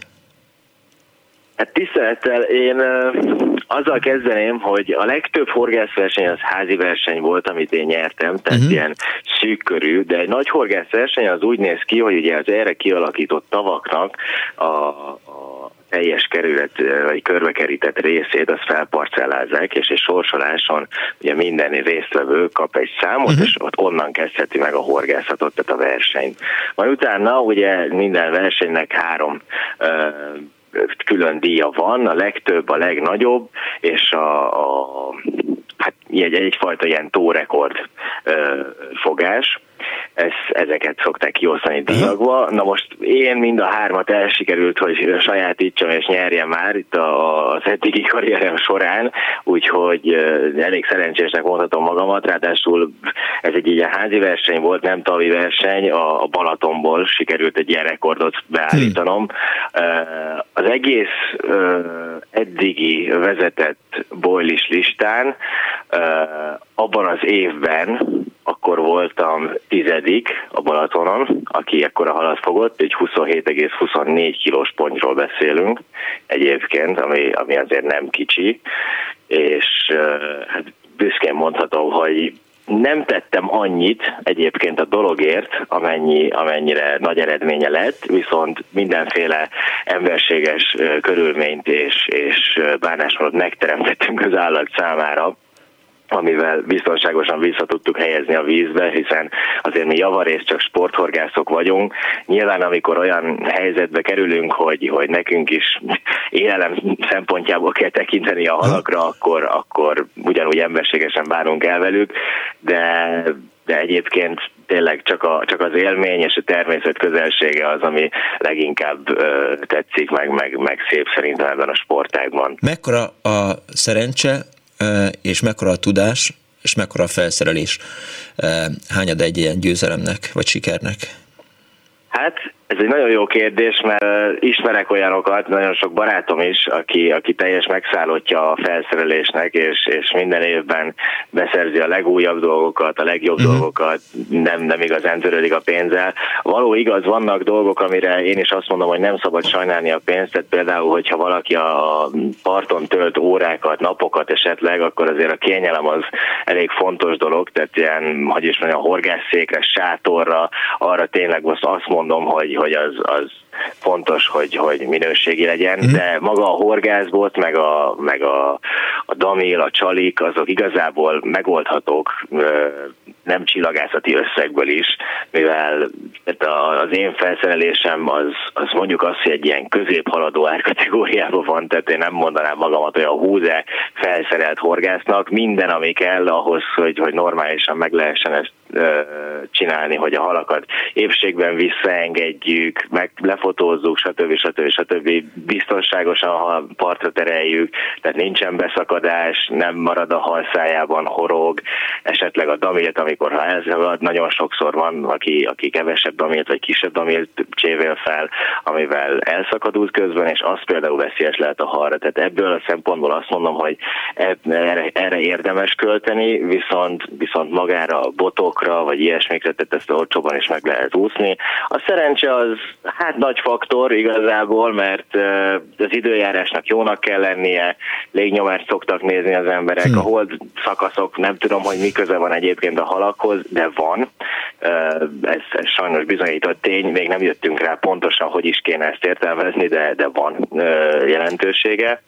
Hát tisztelettel én azzal kezdeném, hogy a legtöbb horgászverseny az házi verseny volt, amit én nyertem, tehát uh-huh. ilyen szűk körű, de egy nagy horgászverseny az úgy néz ki, hogy ugye az erre kialakított tavaknak a teljes kerület, vagy körbekerített részét, azt felparcellázzák, és egy sorsoláson ugye minden résztvevő kap egy számot, uh-huh. és ott onnan kezdheti meg a horgászatot, tehát a versenyt. Majd utána ugye minden versenynek három uh, külön díja van, a legtöbb, a legnagyobb, és a, a hát egy, egyfajta ilyen tórekord fogás ez, ezeket szokták kiosztani díjakba. Na most én mind a hármat elsikerült, hogy sajátítsam és nyerjem már itt az eddigi karrierem során, úgyhogy elég szerencsésnek mondhatom magamat, ráadásul ez egy ilyen házi verseny volt, nem tavi verseny, a Balatonból sikerült egy ilyen rekordot beállítanom. Az egész eddigi vezetett bojlis listán abban az évben akkor voltam tizedik a Balatonon, aki ekkora halat fogott, egy 27,24 kilós pontról beszélünk egyébként, ami, ami azért nem kicsi, és hát büszkén mondhatom, hogy nem tettem annyit egyébként a dologért, amennyi, amennyire nagy eredménye lett, viszont mindenféle emberséges körülményt és, és bánásmódot megteremtettünk az állat számára, amivel biztonságosan vissza tudtuk helyezni a vízbe, hiszen azért mi javarészt csak sporthorgászok vagyunk. Nyilván amikor olyan helyzetbe kerülünk, hogy, hogy nekünk is élelem szempontjából kell tekinteni a halakra, akkor, akkor ugyanúgy emberségesen bánunk el velük, de de egyébként tényleg csak, a, csak az élmény és a természet közelsége az, ami leginkább ö, tetszik, meg, meg, meg szép szerintem ebben a sportágban. Mekkora a szerencse, és mekkora a tudás, és mekkora a felszerelés hányad egy ilyen győzelemnek, vagy sikernek? Hát ez egy nagyon jó kérdés, mert ismerek olyanokat, nagyon sok barátom is, aki, aki teljes megszállottja a felszerelésnek, és, és minden évben beszerzi a legújabb dolgokat, a legjobb uh-huh. dolgokat, nem, nem igazán törődik a pénzzel. Való igaz, vannak dolgok, amire én is azt mondom, hogy nem szabad sajnálni a pénzt, tehát például, hogyha valaki a parton tölt órákat, napokat esetleg, akkor azért a kényelem az elég fontos dolog, tehát ilyen, hogy is mondjam, a horgászszékre, sátorra, arra tényleg most azt mondom, hogy, hogy az, az fontos, hogy, hogy minőségi legyen, mm. de maga a horgászbot, meg a, meg a, a damil, a csalik, azok igazából megoldhatók nem csillagászati összegből is, mivel az én felszerelésem az, az mondjuk azt, hogy egy ilyen középhaladó árkategóriában van, tehát én nem mondanám magamat olyan húze felszerelt horgásznak, minden, ami kell ahhoz, hogy, hogy normálisan meg lehessen ezt csinálni, hogy a halakat épségben visszaengedjük, meg lefotózzuk, stb. stb. stb. biztonságosan a partra tereljük, tehát nincsen beszakadás, nem marad a halszájában, horog, esetleg a damilt, amikor ha elszakad, nagyon sokszor van, aki, aki kevesebb damilt vagy kisebb damilt csévél fel, amivel elszakad út közben, és az például veszélyes lehet a halra. Tehát ebből a szempontból azt mondom, hogy erre, erre érdemes költeni, viszont, viszont magára a botokra, vagy ilyesmikre, tehát ezt olcsóban is meg lehet úszni. A szerencse az hát nagy faktor igazából, mert az időjárásnak jónak kell lennie, légnyomást szoktak nézni az emberek, hmm. a hold szakaszok, nem tudom, hogy mi köze van egyébként a halakhoz, de van. Ez, ez sajnos bizonyított tény, még nem jöttünk rá pontosan, hogy is kéne ezt értelmezni, de, de van jelentősége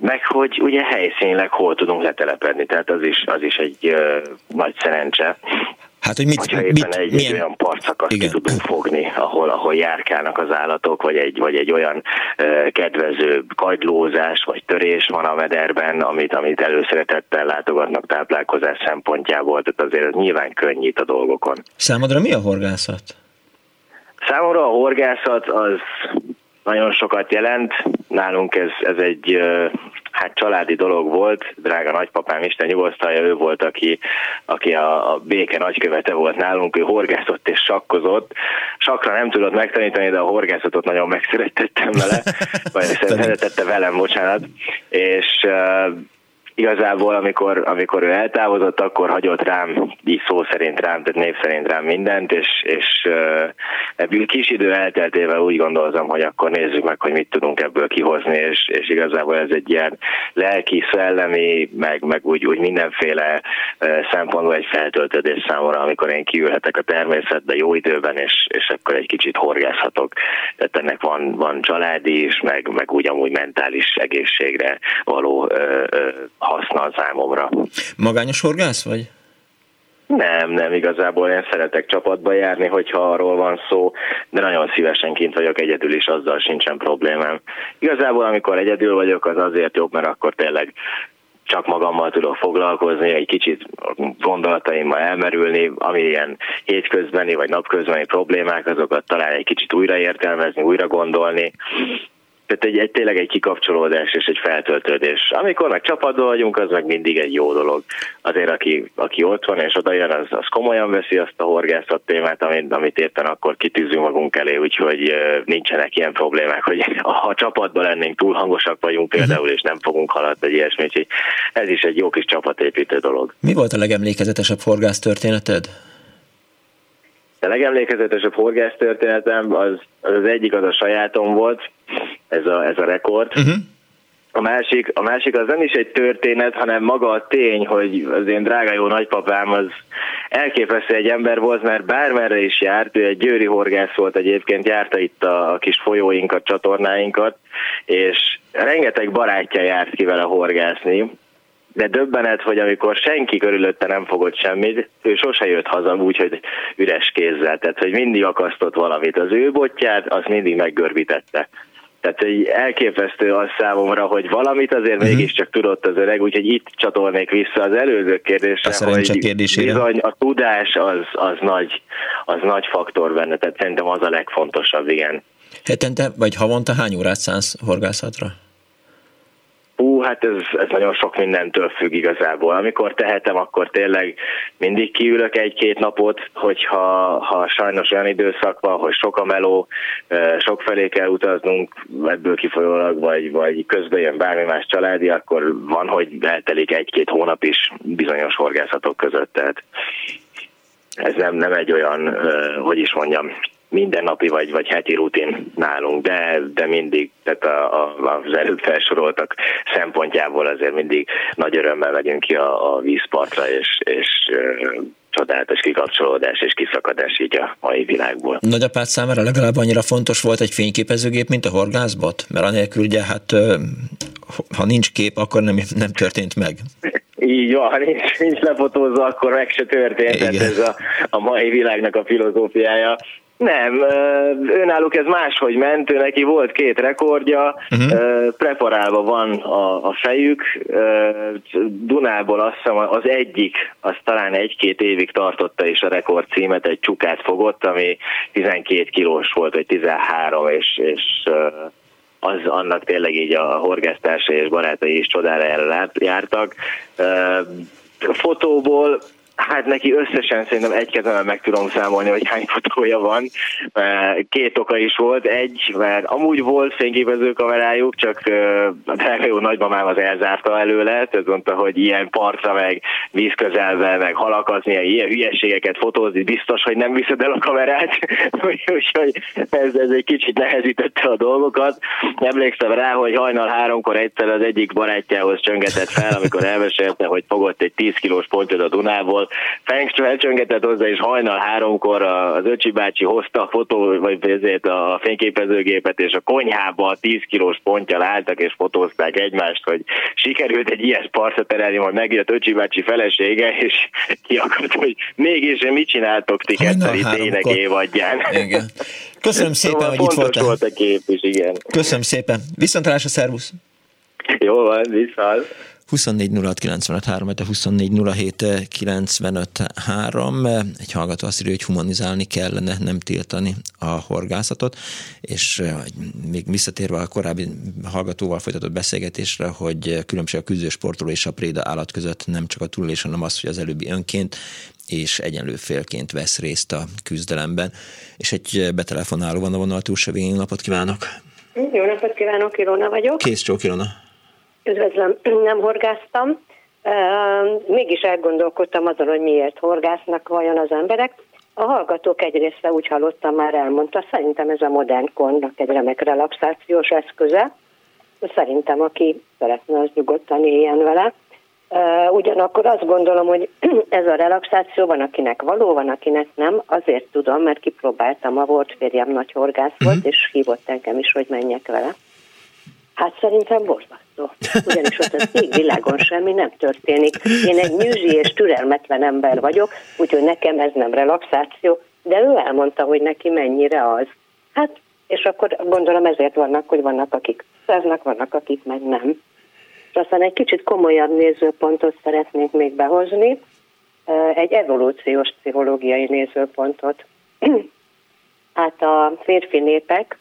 meg hogy ugye helyszínileg hol tudunk letelepedni, tehát az is, az is egy uh, nagy szerencse. Hát, hogy mit, Hogyha éppen mit, egy, milyen... egy olyan partszakaszt ki tudunk fogni, ahol, ahol járkálnak az állatok, vagy egy, vagy egy olyan uh, kedvező kagylózás, vagy törés van a mederben, amit, amit előszeretettel látogatnak táplálkozás szempontjából, tehát azért ez nyilván könnyít a dolgokon. Számodra mi a horgászat? Számomra a horgászat az nagyon sokat jelent. Nálunk ez, ez egy hát családi dolog volt, drága nagypapám, Isten nyugosztalja, ő volt, aki, aki a, a béke nagykövete volt nálunk, ő horgászott és sakkozott. Sakra nem tudott megtanítani, de a horgászatot nagyon megszerettettem vele, vagy szeretette velem, bocsánat, és igazából, amikor, amikor ő eltávozott, akkor hagyott rám, így szó szerint rám, tehát név szerint rám mindent, és, és ebből kis idő elteltével úgy gondoltam, hogy akkor nézzük meg, hogy mit tudunk ebből kihozni, és, és igazából ez egy ilyen lelki, szellemi, meg, meg úgy, úgy mindenféle szempontból egy feltöltődés számomra, amikor én kiülhetek a természetbe jó időben, és, és akkor egy kicsit horgászhatok. Tehát ennek van, van családi is, meg, meg úgy amúgy mentális egészségre való ö, ö, haszna számomra. Magányos horgász vagy? Nem, nem, igazából én szeretek csapatba járni, hogyha arról van szó, de nagyon szívesen kint vagyok egyedül is, azzal sincsen problémám. Igazából amikor egyedül vagyok, az azért jobb, mert akkor tényleg csak magammal tudok foglalkozni, egy kicsit gondolataimmal elmerülni, ami ilyen hétközbeni vagy napközbeni problémák, azokat talán egy kicsit újraértelmezni, újra gondolni, tehát egy, egy, tényleg egy kikapcsolódás és egy feltöltődés. Amikor meg csapatban vagyunk, az meg mindig egy jó dolog. Azért, aki, aki ott van és oda jön, az, az komolyan veszi azt a horgászat témát, amit, amit éppen akkor kitűzünk magunk elé, úgyhogy nincsenek ilyen problémák, hogy ha csapatban lennénk, túl hangosak vagyunk például, és nem fogunk haladni, vagy ilyesmi, úgyhogy ez is egy jó kis csapatépítő dolog. Mi volt a legemlékezetesebb horgász történeted? A legemlékezetesebb horgásztörténetem az, az, az egyik az a sajátom volt, ez a, ez a rekord. Uh-huh. a másik, a másik az nem is egy történet, hanem maga a tény, hogy az én drága jó nagypapám az elképesztő egy ember volt, mert bármerre is járt, ő egy győri horgász volt egyébként, járta itt a kis folyóinkat, csatornáinkat, és rengeteg barátja járt ki vele horgászni, de döbbenet, hogy amikor senki körülötte nem fogott semmit, ő sose jött haza úgy, hogy üres kézzel, tehát hogy mindig akasztott valamit. Az ő botját, azt mindig meggörbítette. Tehát egy elképesztő az számomra, hogy valamit azért uh-huh. mégiscsak tudott az öreg, úgyhogy itt csatolnék vissza az előző kérdésre, a hogy kérdésére. bizony a tudás az, az, nagy, az nagy faktor benne, tehát szerintem az a legfontosabb, igen. Hetente vagy havonta hány órát szánsz horgászatra? Hú, hát ez, ez nagyon sok mindentől függ igazából. Amikor tehetem, akkor tényleg mindig kiülök egy-két napot, hogyha ha sajnos olyan időszak van, hogy sok a meló, sok felé kell utaznunk, ebből kifolyólag, vagy, vagy közben jön bármi más családi, akkor van, hogy eltelik egy-két hónap is bizonyos horgászatok között. Tehát ez nem, nem egy olyan, hogy is mondjam, mindennapi vagy, vagy heti rutin nálunk, de, de mindig, tehát a, a, az előbb felsoroltak szempontjából azért mindig nagy örömmel megyünk ki a, a vízpartra, és, és csodálatos kikapcsolódás és kiszakadás így a mai világból. Nagyapád számára legalább annyira fontos volt egy fényképezőgép, mint a horgászbot? Mert anélkül ugye hát ha nincs kép, akkor nem, nem történt meg. Így van, ha nincs, nincs lefotózva, akkor meg se történt. Tehát ez a, a mai világnak a filozófiája. Nem, önálluk ez máshogy ment, ő neki volt két rekordja, uh-huh. preparálva van a, a fejük, Dunából azt hiszem az egyik, az talán egy-két évig tartotta is a rekord címet, egy csukát fogott, ami 12 kilós volt, vagy 13, és, és az annak tényleg így a horgásztársai és barátai is csodára jártak. A fotóból Hát neki összesen szerintem egy kezemben meg tudom számolni, hogy hány fotója van. Két oka is volt. Egy, mert amúgy volt fényképező kamerájuk, csak a drága nagymamám az elzárta előle, tehát mondta, hogy ilyen partra, meg vízközelbe, meg halakazni, ilyen hülyeségeket fotózni, biztos, hogy nem viszed el a kamerát. Úgyhogy ez, ez egy kicsit nehezítette a dolgokat. Emlékszem rá, hogy hajnal háromkor egyszer az egyik barátjához csöngetett fel, amikor elmesélte, hogy fogott egy 10 kilós pontot a Dunából, Fengstő elcsöngetett hozzá, és hajnal háromkor az öcsi bácsi hozta a fotó, vagy ezért a fényképezőgépet, és a konyhába a 10 kilós pontja álltak, és fotózták egymást, hogy sikerült egy ilyen partra terelni, majd megjött öcsi bácsi felesége, és ki akart, hogy mégis mit csináltok ti kettői tényleg évadján. Igen. Köszönöm szépen, szóval hogy itt voltál. volt a kép is, igen. Köszönöm szépen. Viszontlátásra, szervusz! Jó van, viszont. 24 de 24 Egy hallgató azt írja, hogy humanizálni kellene, nem tiltani a horgászatot, és még visszatérve a korábbi hallgatóval folytatott beszélgetésre, hogy különbség a küzdősportoló és a préda állat között nem csak a túlélés, hanem az, hogy az előbbi önként és egyenlő félként vesz részt a küzdelemben. És egy betelefonáló van a vonal túlsó végén. Napot kívánok! Jó napot kívánok, Ilona vagyok. Kész csók, Ilona. Üdvözlöm, nem horgáztam. Mégis elgondolkodtam azon, hogy miért horgásznak vajon az emberek. A hallgatók egy része úgy hallottam, már elmondta, szerintem ez a modern kornak egy remek relaxációs eszköze. Szerintem, aki szeretne, az nyugodtan éljen vele. Ugyanakkor azt gondolom, hogy ez a relaxáció van, akinek való, van, akinek nem. Azért tudom, mert kipróbáltam, a volt férjem nagy horgász volt, uh-huh. és hívott engem is, hogy menjek vele. Hát szerintem borzasztó. Ugyanis ott az ég világon semmi nem történik. Én egy nyűzi és türelmetlen ember vagyok, úgyhogy nekem ez nem relaxáció, de ő elmondta, hogy neki mennyire az. Hát, és akkor gondolom ezért vannak, hogy vannak, akik száznak, vannak, akik meg nem. És aztán egy kicsit komolyabb nézőpontot szeretnék még behozni, egy evolúciós pszichológiai nézőpontot. Hát a férfi népek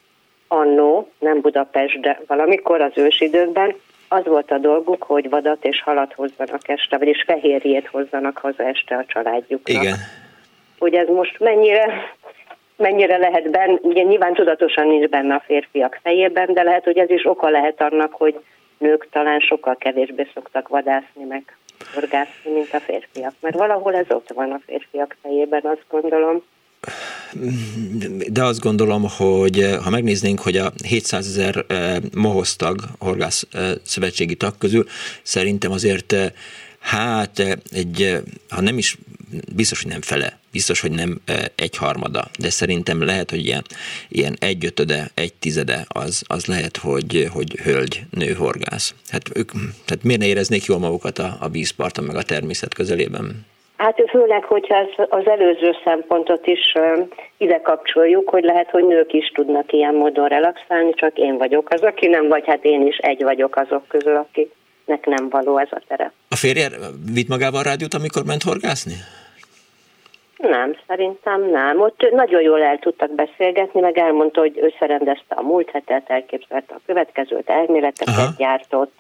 annó, nem Budapest, de valamikor az ősidőkben az volt a dolguk, hogy vadat és halat hozzanak este, vagyis fehérjét hozzanak haza este a családjuknak. Igen. Ugye ez most mennyire, mennyire lehet benne, ugye nyilván tudatosan nincs benne a férfiak fejében, de lehet, hogy ez is oka lehet annak, hogy nők talán sokkal kevésbé szoktak vadászni, meg orgászni, mint a férfiak. Mert valahol ez ott van a férfiak fejében, azt gondolom. De azt gondolom, hogy ha megnéznénk, hogy a 700 ezer mohosztag, horgász szövetségi tag közül szerintem azért hát egy, ha nem is, biztos, hogy nem fele, biztos, hogy nem egyharmada, de szerintem lehet, hogy ilyen, ilyen egyötöde, egy tizede az, az lehet, hogy, hogy hölgy, nő horgász. Hát ők, tehát miért ne éreznék jól magukat a, a vízparton, meg a természet közelében? Hát főleg, hogyha az előző szempontot is ide kapcsoljuk, hogy lehet, hogy nők is tudnak ilyen módon relaxálni, csak én vagyok az, aki nem vagy, hát én is egy vagyok azok közül, akiknek nem való ez a tere. A férje vitt magával a rádiót, amikor ment horgászni? Nem, szerintem nem. Ott nagyon jól el tudtak beszélgetni, meg elmondta, hogy összerendezte a múlt hetet, elképzelte a következőt, elméleteket Aha. gyártott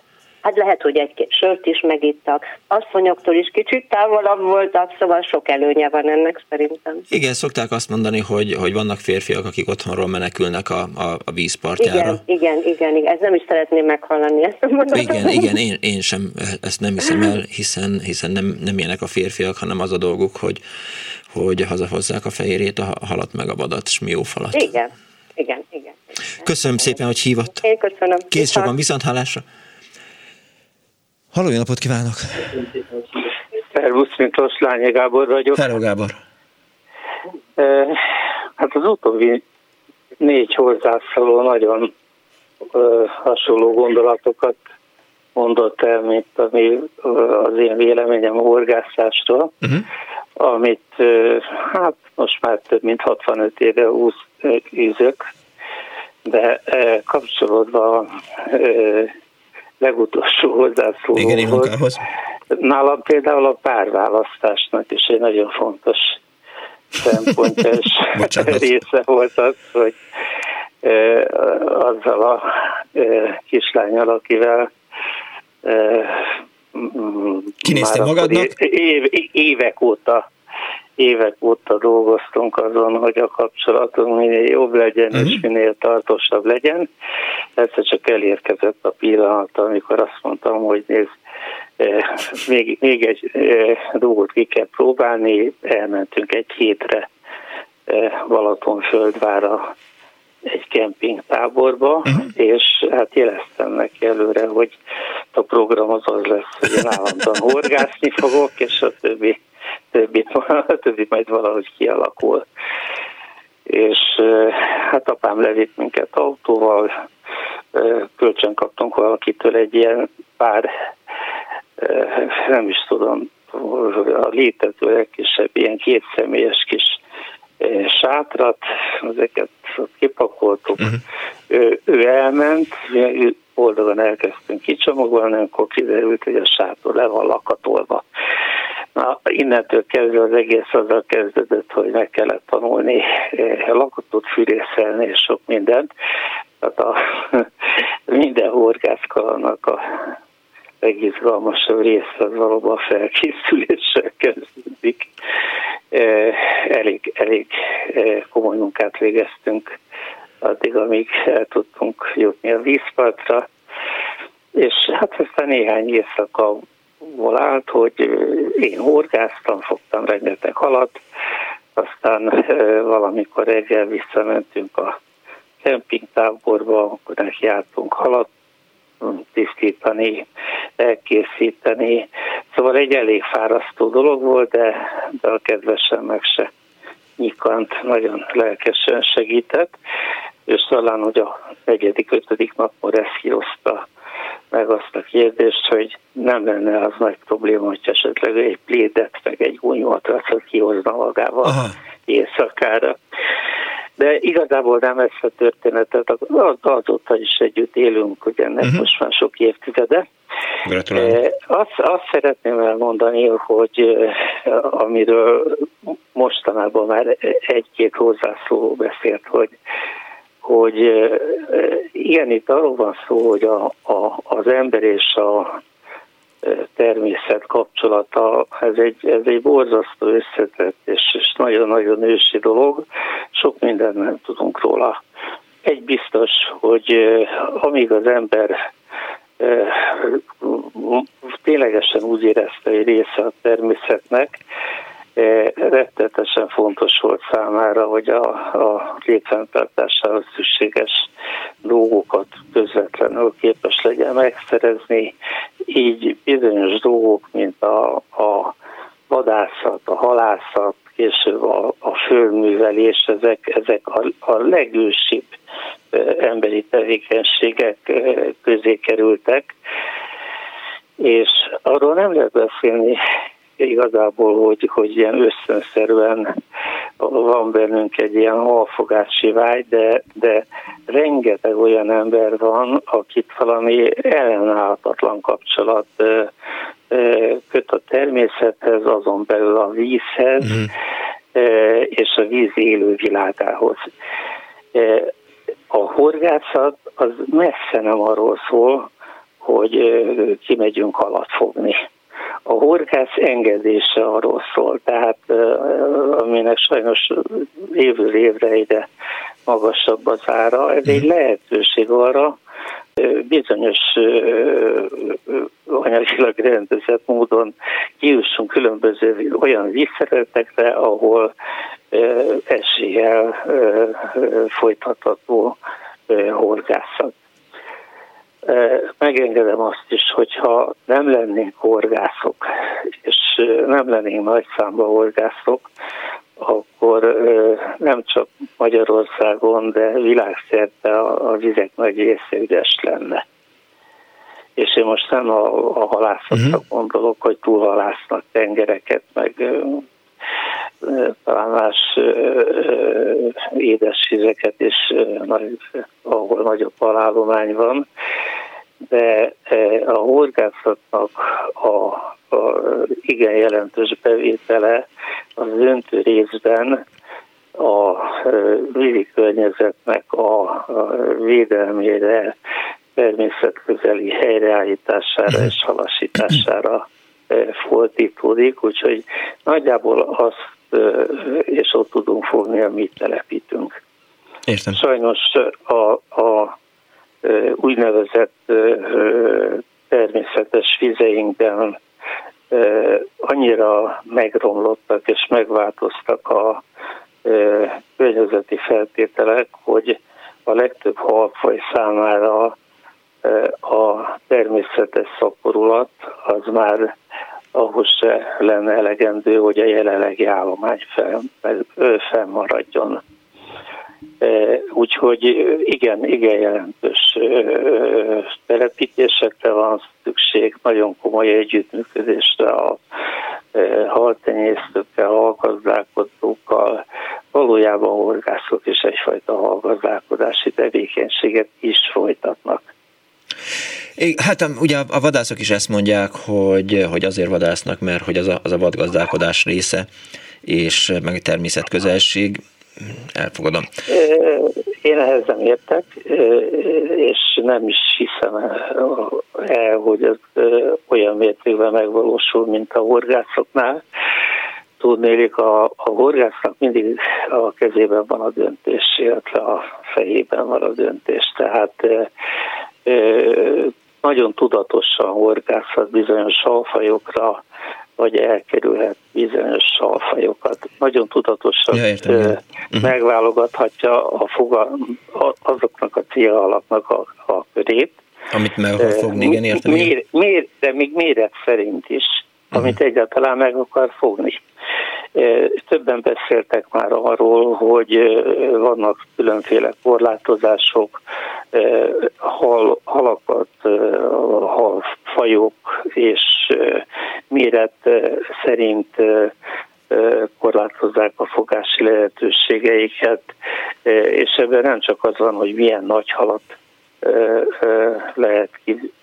Hát lehet, hogy egy-két sört is megittak, asszonyoktól is kicsit távolabb voltak, szóval sok előnye van ennek szerintem. Igen, szokták azt mondani, hogy, hogy vannak férfiak, akik otthonról menekülnek a, a, a vízpartjára. Igen, igen, igen, igen, ez nem is szeretném meghallani ezt a mondatot. Igen, igen, én, én sem ezt nem hiszem el, hiszen, hiszen nem, nem ilyenek a férfiak, hanem az a dolguk, hogy, hogy hazahozzák a fehérjét, a halat meg a vadat, és falat. Igen, igen, igen. Köszönöm szépen, hogy hívott. Én köszönöm. Kész sokan, viszont hallásra. Halló, napot kívánok! Szervusz, Miklós, Lányi Gábor vagyok. Hello, Gábor! Hát az utóbbi négy hozzászóló nagyon hasonló gondolatokat mondott el, mint ami az én véleményem a horgászásról, uh-huh. amit hát most már több mint 65 éve űzök, de kapcsolódva legutolsó hozzászólóhoz. Nálam például a párválasztásnak is egy nagyon fontos szempontja és része volt az, hogy e, azzal a e, kislányal, akivel e, Kinézte magadnak? Év, évek óta évek óta dolgoztunk azon, hogy a kapcsolatunk minél jobb legyen uh-huh. és mhm. minél tartósabb legyen. Egyszer csak elérkezett a pillanat, amikor azt mondtam, hogy nézd, eh, még, még egy eh, dolgot ki kell próbálni, elmentünk egy hétre eh, Balatonföldvára egy kempingtáborba, uh-huh. és hát jeleztem neki előre, hogy a program az az lesz, hogy én állandóan horgászni fogok, és a többi többi, többi majd valahogy kialakul. És hát apám levitt minket autóval, kölcsön kaptunk valakitől egy ilyen pár, nem is tudom, a létező legkisebb ilyen kétszemélyes kis sátrat, ezeket kipakoltuk. Uh-huh. Ő, ő elment, boldogan elkezdtünk kicsomagolni, akkor kiderült, hogy a sátor le van lakatolva. Na, innentől kezdve az egész azzal kezdődött, hogy meg kellett tanulni eh, lakatot fűrészelni és sok mindent. Tehát a, minden horgászkalannak a legizgalmasabb része az valóban a felkészüléssel kezdődik. Eh, elég, elég eh, komoly munkát végeztünk addig, amíg el tudtunk jutni a vízpartra, és hát aztán néhány éjszaka állt, hogy én horgáztam, fogtam rengeteg halat, aztán valamikor reggel visszamentünk a kempingtáborba, akkor jártunk halat tisztítani, elkészíteni. Szóval egy elég fárasztó dolog volt, de, de a kedvesen meg se nyikant, nagyon lelkesen segített, és talán, hogy a negyedik, ötödik napon eszkírozta meg azt a kérdést, hogy nem lenne az nagy probléma, hogy esetleg egy plédet, meg egy gúnymatracot kihozna magával Aha. éjszakára. De igazából nem ezt a történetet, azóta is együtt élünk, ugye ennek uh-huh. most már sok évtizede. Gratulálok. Azt, azt szeretném elmondani, hogy amiről mostanában már egy-két hozzászóló beszélt, hogy hogy igen, itt arról van szó, hogy a, a, az ember és a természet kapcsolata, ez egy, ez egy borzasztó összetett és, és nagyon-nagyon ősi dolog, sok mindent nem tudunk róla. Egy biztos, hogy amíg az ember ténylegesen úgy érezte, hogy része a természetnek, rettetesen fontos volt számára, hogy a, a létfenntartásához szükséges dolgokat közvetlenül képes legyen megszerezni. Így bizonyos dolgok, mint a, a vadászat, a halászat, később a, a földművelés, ezek, ezek a, a legősibb emberi tevékenységek közé kerültek, és arról nem lehet beszélni igazából, hogy, hogy ilyen összönszerűen van bennünk egy ilyen halfogási vágy, de, de rengeteg olyan ember van, akit valami ellenállhatatlan kapcsolat köt a természethez, azon belül a vízhez, mm. és a víz élő világához. A horgászat az messze nem arról szól, hogy kimegyünk halat fogni a horgász engedése arról szól, tehát aminek sajnos évről évre egyre magasabb az ára, ez egy lehetőség arra, bizonyos anyagilag rendezett módon kiussunk különböző olyan vízszeretekre, ahol eséllyel folytatható horgászat megengedem azt is, hogyha nem lennénk horgászok, és nem lennénk nagy számba horgászok, akkor nem csak Magyarországon, de világszerte a, vizek nagy része üres lenne. És én most nem a, a halászatra uh-huh. gondolok, hogy túlhalásznak tengereket, meg talán más édesvizeket is, ahol nagyobb halállomány van, de a horgászatnak a, a igen jelentős bevétele az döntő részben a vízi környezetnek a védelmére, természetközeli helyreállítására mhm. és halasítására fordítódik, úgyhogy nagyjából azt és ott tudunk fogni, amit telepítünk. Értem. Sajnos a, a úgynevezett természetes vizeinkben annyira megromlottak és megváltoztak a környezeti feltételek, hogy a legtöbb halfaj számára a természetes szaporulat az már ahhoz se lenne elegendő, hogy a jelenlegi állomány fennmaradjon. Úgyhogy igen, igen jelentős telepítésekre van szükség, nagyon komoly együttműködésre a haltenyésztőkkel, halgazdálkodókkal, valójában horgászok is egyfajta halgazdálkodási tevékenységet is folytatnak. Hát ugye a vadászok is ezt mondják, hogy, hogy azért vadásznak, mert hogy az a, az a vadgazdálkodás része, és meg természetközelség. Elfogadom. Én ehhez nem értek, és nem is hiszem el, hogy ez olyan mértékben megvalósul, mint a horgászoknál. Tudnélik, a, a horgásznak mindig a kezében van a döntés, illetve a fejében van a döntés. Tehát nagyon tudatosan horgászhat bizonyos salfajokra, vagy elkerülhet bizonyos salfajokat. Nagyon tudatosan ja, értem, ö, uh-huh. megválogathatja a foga, azoknak a célalaknak a, a körét. Amit meg akar fogni, igen, értem. Mér, mér, de még méret szerint is, uh-huh. amit egyáltalán meg akar fogni. Többen beszéltek már arról, hogy vannak különféle korlátozások, hal, halakat, halfajok és méret szerint korlátozzák a fogási lehetőségeiket, és ebben nem csak az van, hogy milyen nagy halat lehet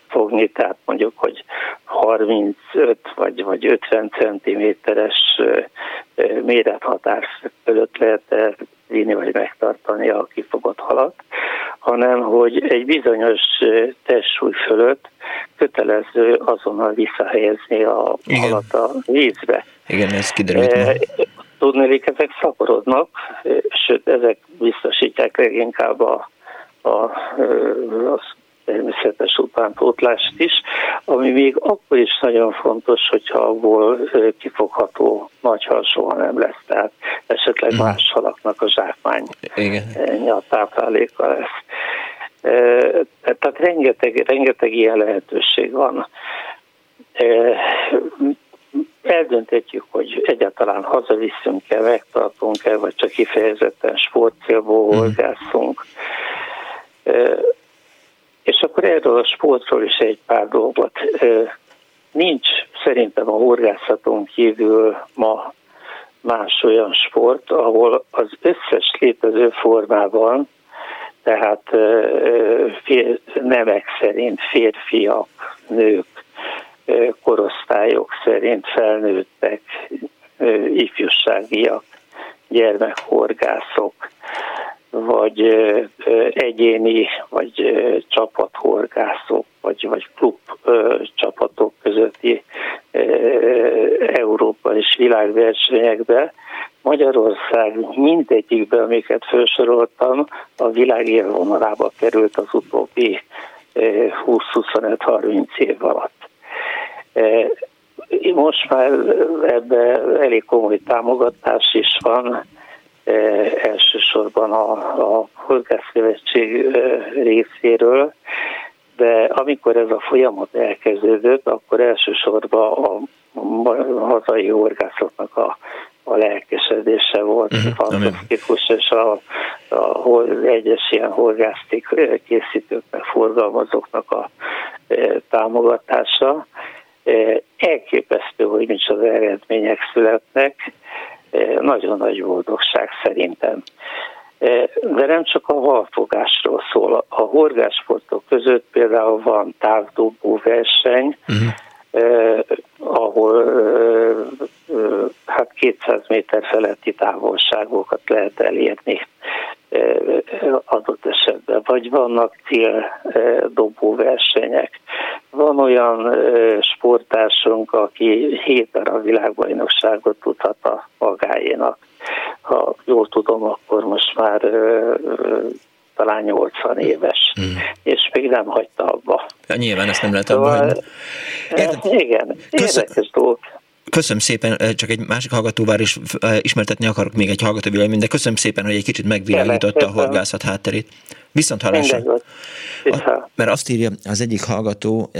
fogni, tehát mondjuk, hogy 35 vagy, vagy 50 cm-es mérethatár fölött lehet vinni vagy megtartani a kifogott halat, hanem hogy egy bizonyos testsúly fölött kötelező azonnal visszahelyezni a Igen. halat a vízbe. Igen, ez kiderült. E, tudnélik, ezek szaporodnak, sőt, ezek biztosítják leginkább a, a, a természetes utánpótlást is, ami még akkor is nagyon fontos, hogyha abból kifogható nagy hal soha nem lesz, tehát esetleg mm. más halaknak a zsákmány Igen. a tápláléka lesz. Tehát rengeteg, rengeteg ilyen lehetőség van eldönthetjük, hogy egyáltalán hazaviszünk-e, megtartunk-e, vagy csak kifejezetten sportcélból mhm. horgászunk. És akkor erről a sportról is egy pár dolgot. Nincs szerintem a horgászaton kívül ma más olyan sport, ahol az összes létező formában, tehát nemek szerint férfiak, nők, korosztályok szerint felnőttek, ifjúságiak, gyermekhorgászok, vagy egyéni, vagy csapathorgászok, vagy, vagy klub csapatok közötti Európa és világversenyekben. Magyarország mindegyikben, amiket felsoroltam, a világ élvonalába került az utóbbi 20-25-30 év alatt. Most már ebben elég komoly támogatás is van, elsősorban a, a Horgászszövetség részéről, de amikor ez a folyamat elkezdődött, akkor elsősorban a, hazai horgászoknak a, a lelkesedése volt uh-huh, fantasztikus, és a, a, a egyes ilyen horgászték készítőknek, forgalmazóknak a e, támogatása. Elképesztő, hogy az eredmények születnek, nagyon nagy boldogság szerintem. De nem csak a halfogásról szól. A horgásportok között például van távdobó verseny, uh-huh. eh, ahol eh, hát 200 méter feletti távolságokat lehet elérni adott esetben, vagy vannak céldobó versenyek. Van olyan sportásunk, aki hét darab világbajnokságot tudhat a magáénak. Ha jól tudom, akkor most már talán 80 éves, mm. és még nem hagyta abba. Ja, nyilván ezt nem lehet abba szóval, hagyni. Igen, érdekes dolgok. Köszönöm szépen, csak egy másik hallgatóvár is ismertetni akarok még egy hallgató véleményt, de köszönöm szépen, hogy egy kicsit megvilágította a horgászat hátterét. Viszont hallásra. Mert azt írja az egyik hallgató,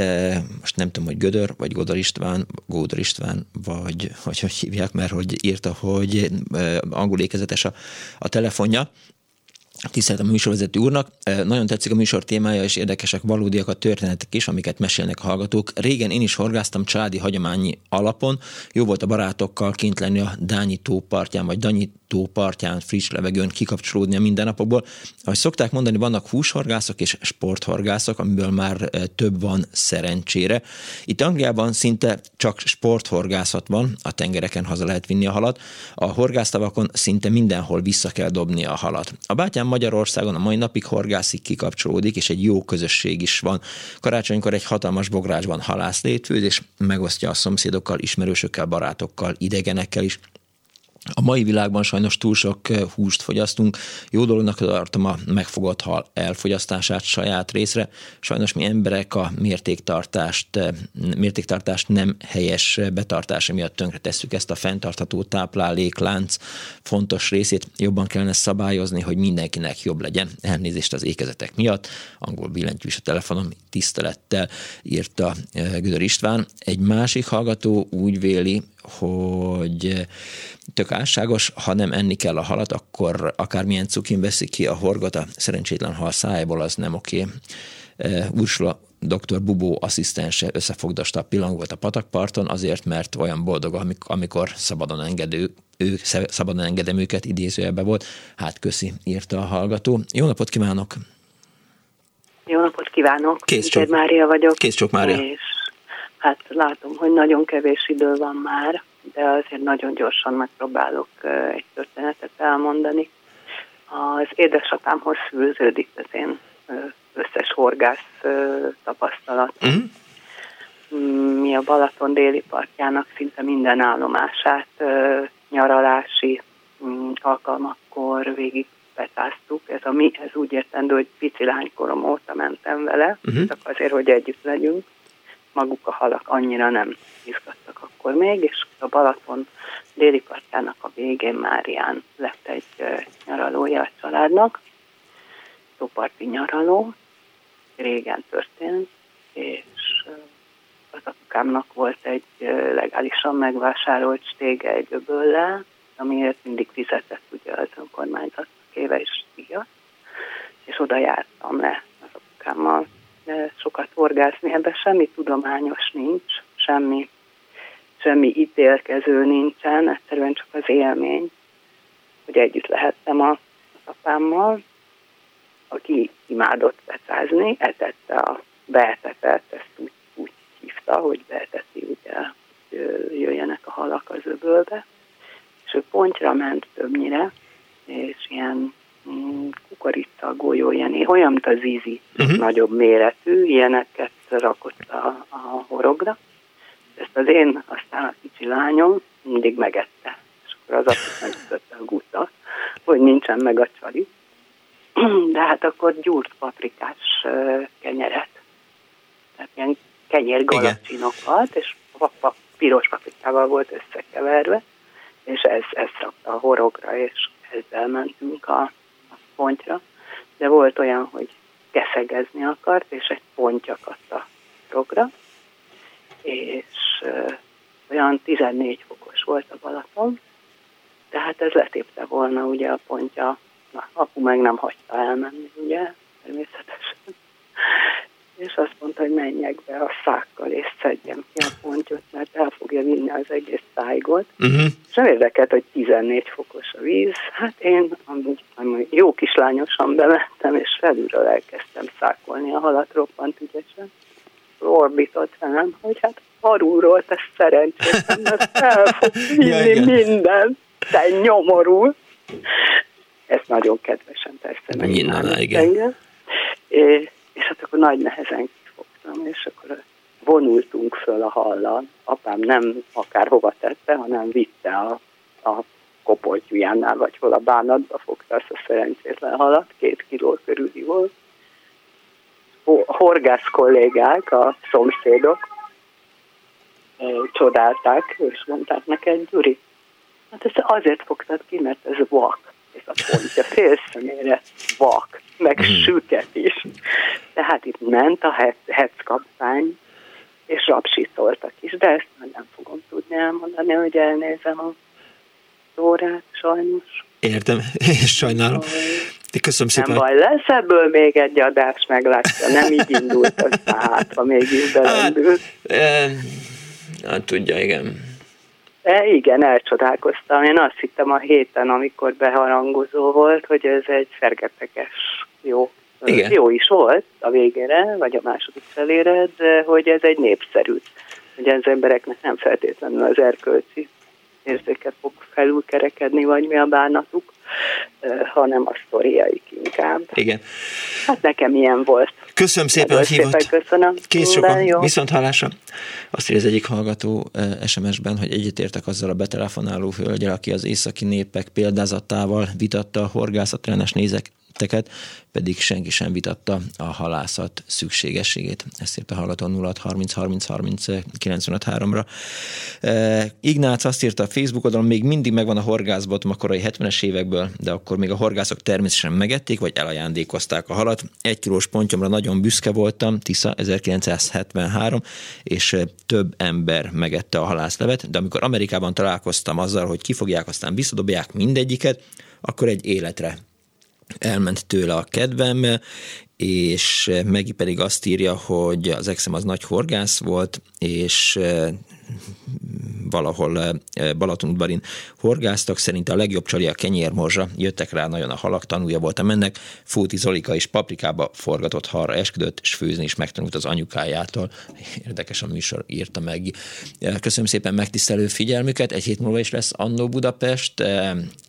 most nem tudom, hogy Gödör, vagy Godor István, Gódor István, vagy hogy, hogy hívják, mert hogy írta, hogy angol ékezetes a, a telefonja, Tisztelt a műsorvezető úrnak, nagyon tetszik a műsor témája, és érdekesek valódiak a történetek is, amiket mesélnek a hallgatók. Régen én is horgáztam családi hagyományi alapon, jó volt a barátokkal kint lenni a Dányi tó partján, vagy Danyi tó partján, friss levegőn kikapcsolódni a mindennapokból. Ahogy szokták mondani, vannak húshorgászok és sporthorgászok, amiből már több van szerencsére. Itt Angliában szinte csak sporthorgászat van, a tengereken haza lehet vinni a halat, a horgásztavakon szinte mindenhol vissza kell dobni a halat. A bátyám Magyarországon a mai napig horgászik kikapcsolódik, és egy jó közösség is van. Karácsonykor egy hatalmas bográcsban halász létfőz, és megosztja a szomszédokkal, ismerősökkel, barátokkal, idegenekkel is. A mai világban sajnos túl sok eh, húst fogyasztunk. Jó dolognak tartom a megfogott hal elfogyasztását saját részre. Sajnos mi emberek a mértéktartást, eh, mértéktartást nem helyes betartása miatt tönkre tesszük ezt a fenntartható tápláléklánc fontos részét. Jobban kellene szabályozni, hogy mindenkinek jobb legyen. Elnézést az ékezetek miatt. Angol billentyű is a telefonom, tisztelettel írta eh, Gödör István. Egy másik hallgató úgy véli, hogy tök álságos, ha nem enni kell a halat, akkor akármilyen cukin veszik ki a horgot a szerencsétlen hal szájából, az nem oké. Okay. Ursula dr. Bubó asszisztense összefogdasta a pillangot a patakparton azért, mert olyan boldog, amikor szabadon engedő ő szabadon engedem őket, idézőjelbe volt. Hát köszi, írta a hallgató. Jó napot kívánok! Jó napot kívánok! Kész. Mária vagyok. Kész Mária. És Hát látom, hogy nagyon kevés idő van már, de azért nagyon gyorsan megpróbálok egy történetet elmondani. Az édesapámhoz fűződik az én összes horgász tapasztalat. Uh-huh. Mi a Balaton déli partjának szinte minden állomását nyaralási mm, alkalmakkor végig betáztuk, ez, a mi, ez úgy értendő, hogy pici lánykorom óta mentem vele, uh-huh. csak azért, hogy együtt legyünk. Maguk a halak annyira nem izgattak akkor még, és a Balaton déli partjának a végén Márián lett egy nyaralója a családnak, tóparti nyaraló, régen történt, és az apukámnak volt egy legálisan megvásárolt stége egy öböllel, amiért mindig fizetett ugye az önkormányzat éve is díjat, és oda jártam le az apukámmal. Sokat horgászni, ebben semmi tudományos nincs, semmi, semmi ítélkező nincsen, egyszerűen csak az élmény, hogy együtt lehettem a, az apámmal, aki imádott becázni, etette a beetetet, ezt úgy, úgy hívta, hogy beeteti ugye, hogy jöjjenek a halak az öbölbe, és ő pontyra ment többnyire, és ilyen mm, kukorica golyó, ilyen, olyan, mint az ízi, uh-huh. nagyobb méretű, ilyeneket rakott a, a horogra. Ezt az én, aztán a kicsi lányom mindig megette. És akkor az azt megütötte a guta, hogy nincsen meg a csali. De hát akkor gyúrt paprikás kenyeret. Tehát ilyen kenyérgalacsinokat, és piros paprikával volt összekeverve és ez, ez szokta a horogra, és ezzel mentünk a, a pontra. De volt olyan, hogy keszegezni akart, és egy pontja a horogra, és olyan 14 fokos volt a Balaton, tehát ez letépte volna ugye a pontja, na, apu meg nem hagyta elmenni, ugye, természetesen és azt mondta, hogy menjek be a szákkal, és szedjem ki a pontyot, mert el fogja vinni az egész szájgot. Uh-huh. És nem érdekelt, hogy 14 fokos a víz. Hát én amúgy, amúgy jó kislányosan bementem, és felülről elkezdtem szákolni a halat roppant ügyesen. Orbitott velem, hogy hát alulról te szerencsétlen, mert el fog vinni ja, minden, te nyomorul. Ezt nagyon kedvesen persze megcsinálni. Igen. És és hát akkor nagy nehezen kifogtam, és akkor vonultunk föl a hallal. Apám nem akárhova tette, hanem vitte a, a kopoltyújánál, vagy hol a bánatba fogta azt a szerencsétlen halat, két kiló körüli volt. Horgász kollégák, a szomszédok csodálták, és mondták neked, Gyuri, hát ezt azért fogtad ki, mert ez vak ez a pontja, félszemére vak, meg mm. süket is. Tehát itt ment a hetz kampány, és rapsítoltak is, de ezt már nem fogom tudni elmondani, hogy elnézem a órát, sajnos. Értem, és sajnálom. Köszönöm szépen. Nem baj, lesz ebből még egy adás, meglátja. Nem így indult az hát, ha mégis belendült. Hát, e, hát tudja, igen. E, igen, elcsodálkoztam. Én azt hittem a héten, amikor beharangozó volt, hogy ez egy fergeteges jó. Igen. Jó is volt a végére, vagy a második felére, de hogy ez egy népszerű. Hogy az embereknek nem feltétlenül az erkölcsi érzéket fog felülkerekedni, vagy mi a bánatuk, hanem a sztoriaik inkább. Igen. Hát nekem ilyen volt. Köszönöm szépen, hogy hívott. Szépen köszönöm. Kész sokan. Viszont hallásra. Azt írja az egyik hallgató SMS-ben, hogy egyetértek azzal a betelefonáló hölgyel, aki az északi népek példázatával vitatta a horgászatrenes nézek, tetteket, pedig senki sem vitatta a halászat szükségességét. Ezt írta hallgató 0 30 30 30 95 3-ra. Ignác azt írta a Facebook oldalon, még mindig megvan a horgászbotom a korai 70-es évekből, de akkor még a horgászok természetesen megették, vagy elajándékozták a halat. Egy kilós pontyomra nagyon büszke voltam, Tisza 1973, és több ember megette a halászlevet, de amikor Amerikában találkoztam azzal, hogy kifogják, aztán visszadobják mindegyiket, akkor egy életre elment tőle a kedvem, és Megi pedig azt írja, hogy az exem az nagy horgász volt, és valahol Balatonudvarin horgáztak, szerint a legjobb csali a kenyérmorzsa, jöttek rá nagyon a halak, tanulja voltam ennek, Fóti Zolika is paprikába forgatott halra esküdött, és főzni is megtanult az anyukájától. Érdekes a műsor, írta meg. Köszönöm szépen megtisztelő figyelmüket, egy hét múlva is lesz Annó Budapest,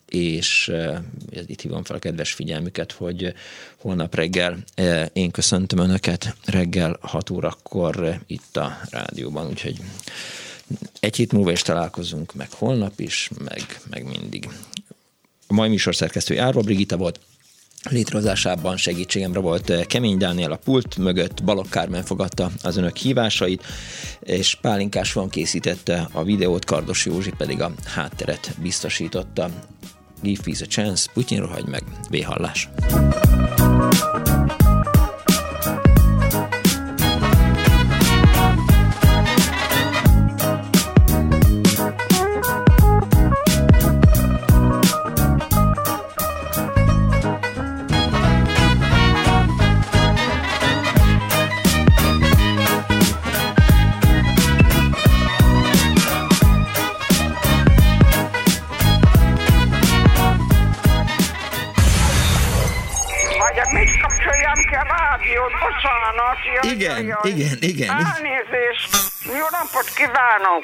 és itt hívom fel a kedves figyelmüket, hogy holnap reggel én köszöntöm Önöket reggel 6 órakor itt a rádióban, úgyhogy egy hét múlva is találkozunk, meg holnap is, meg, meg mindig. A mai műsor szerkesztője Árva Brigitta volt, létrehozásában segítségemre volt Kemény Dániel a pult mögött, Balok Kármen fogadta az önök hívásait, és Pálinkás van készítette a videót, Kardos Józsi pedig a hátteret biztosította. Give peace a chance, Putyin rohagy meg, véhallás. Igen, jaj, igen, igen. Elnézést. Jó napot kívánok.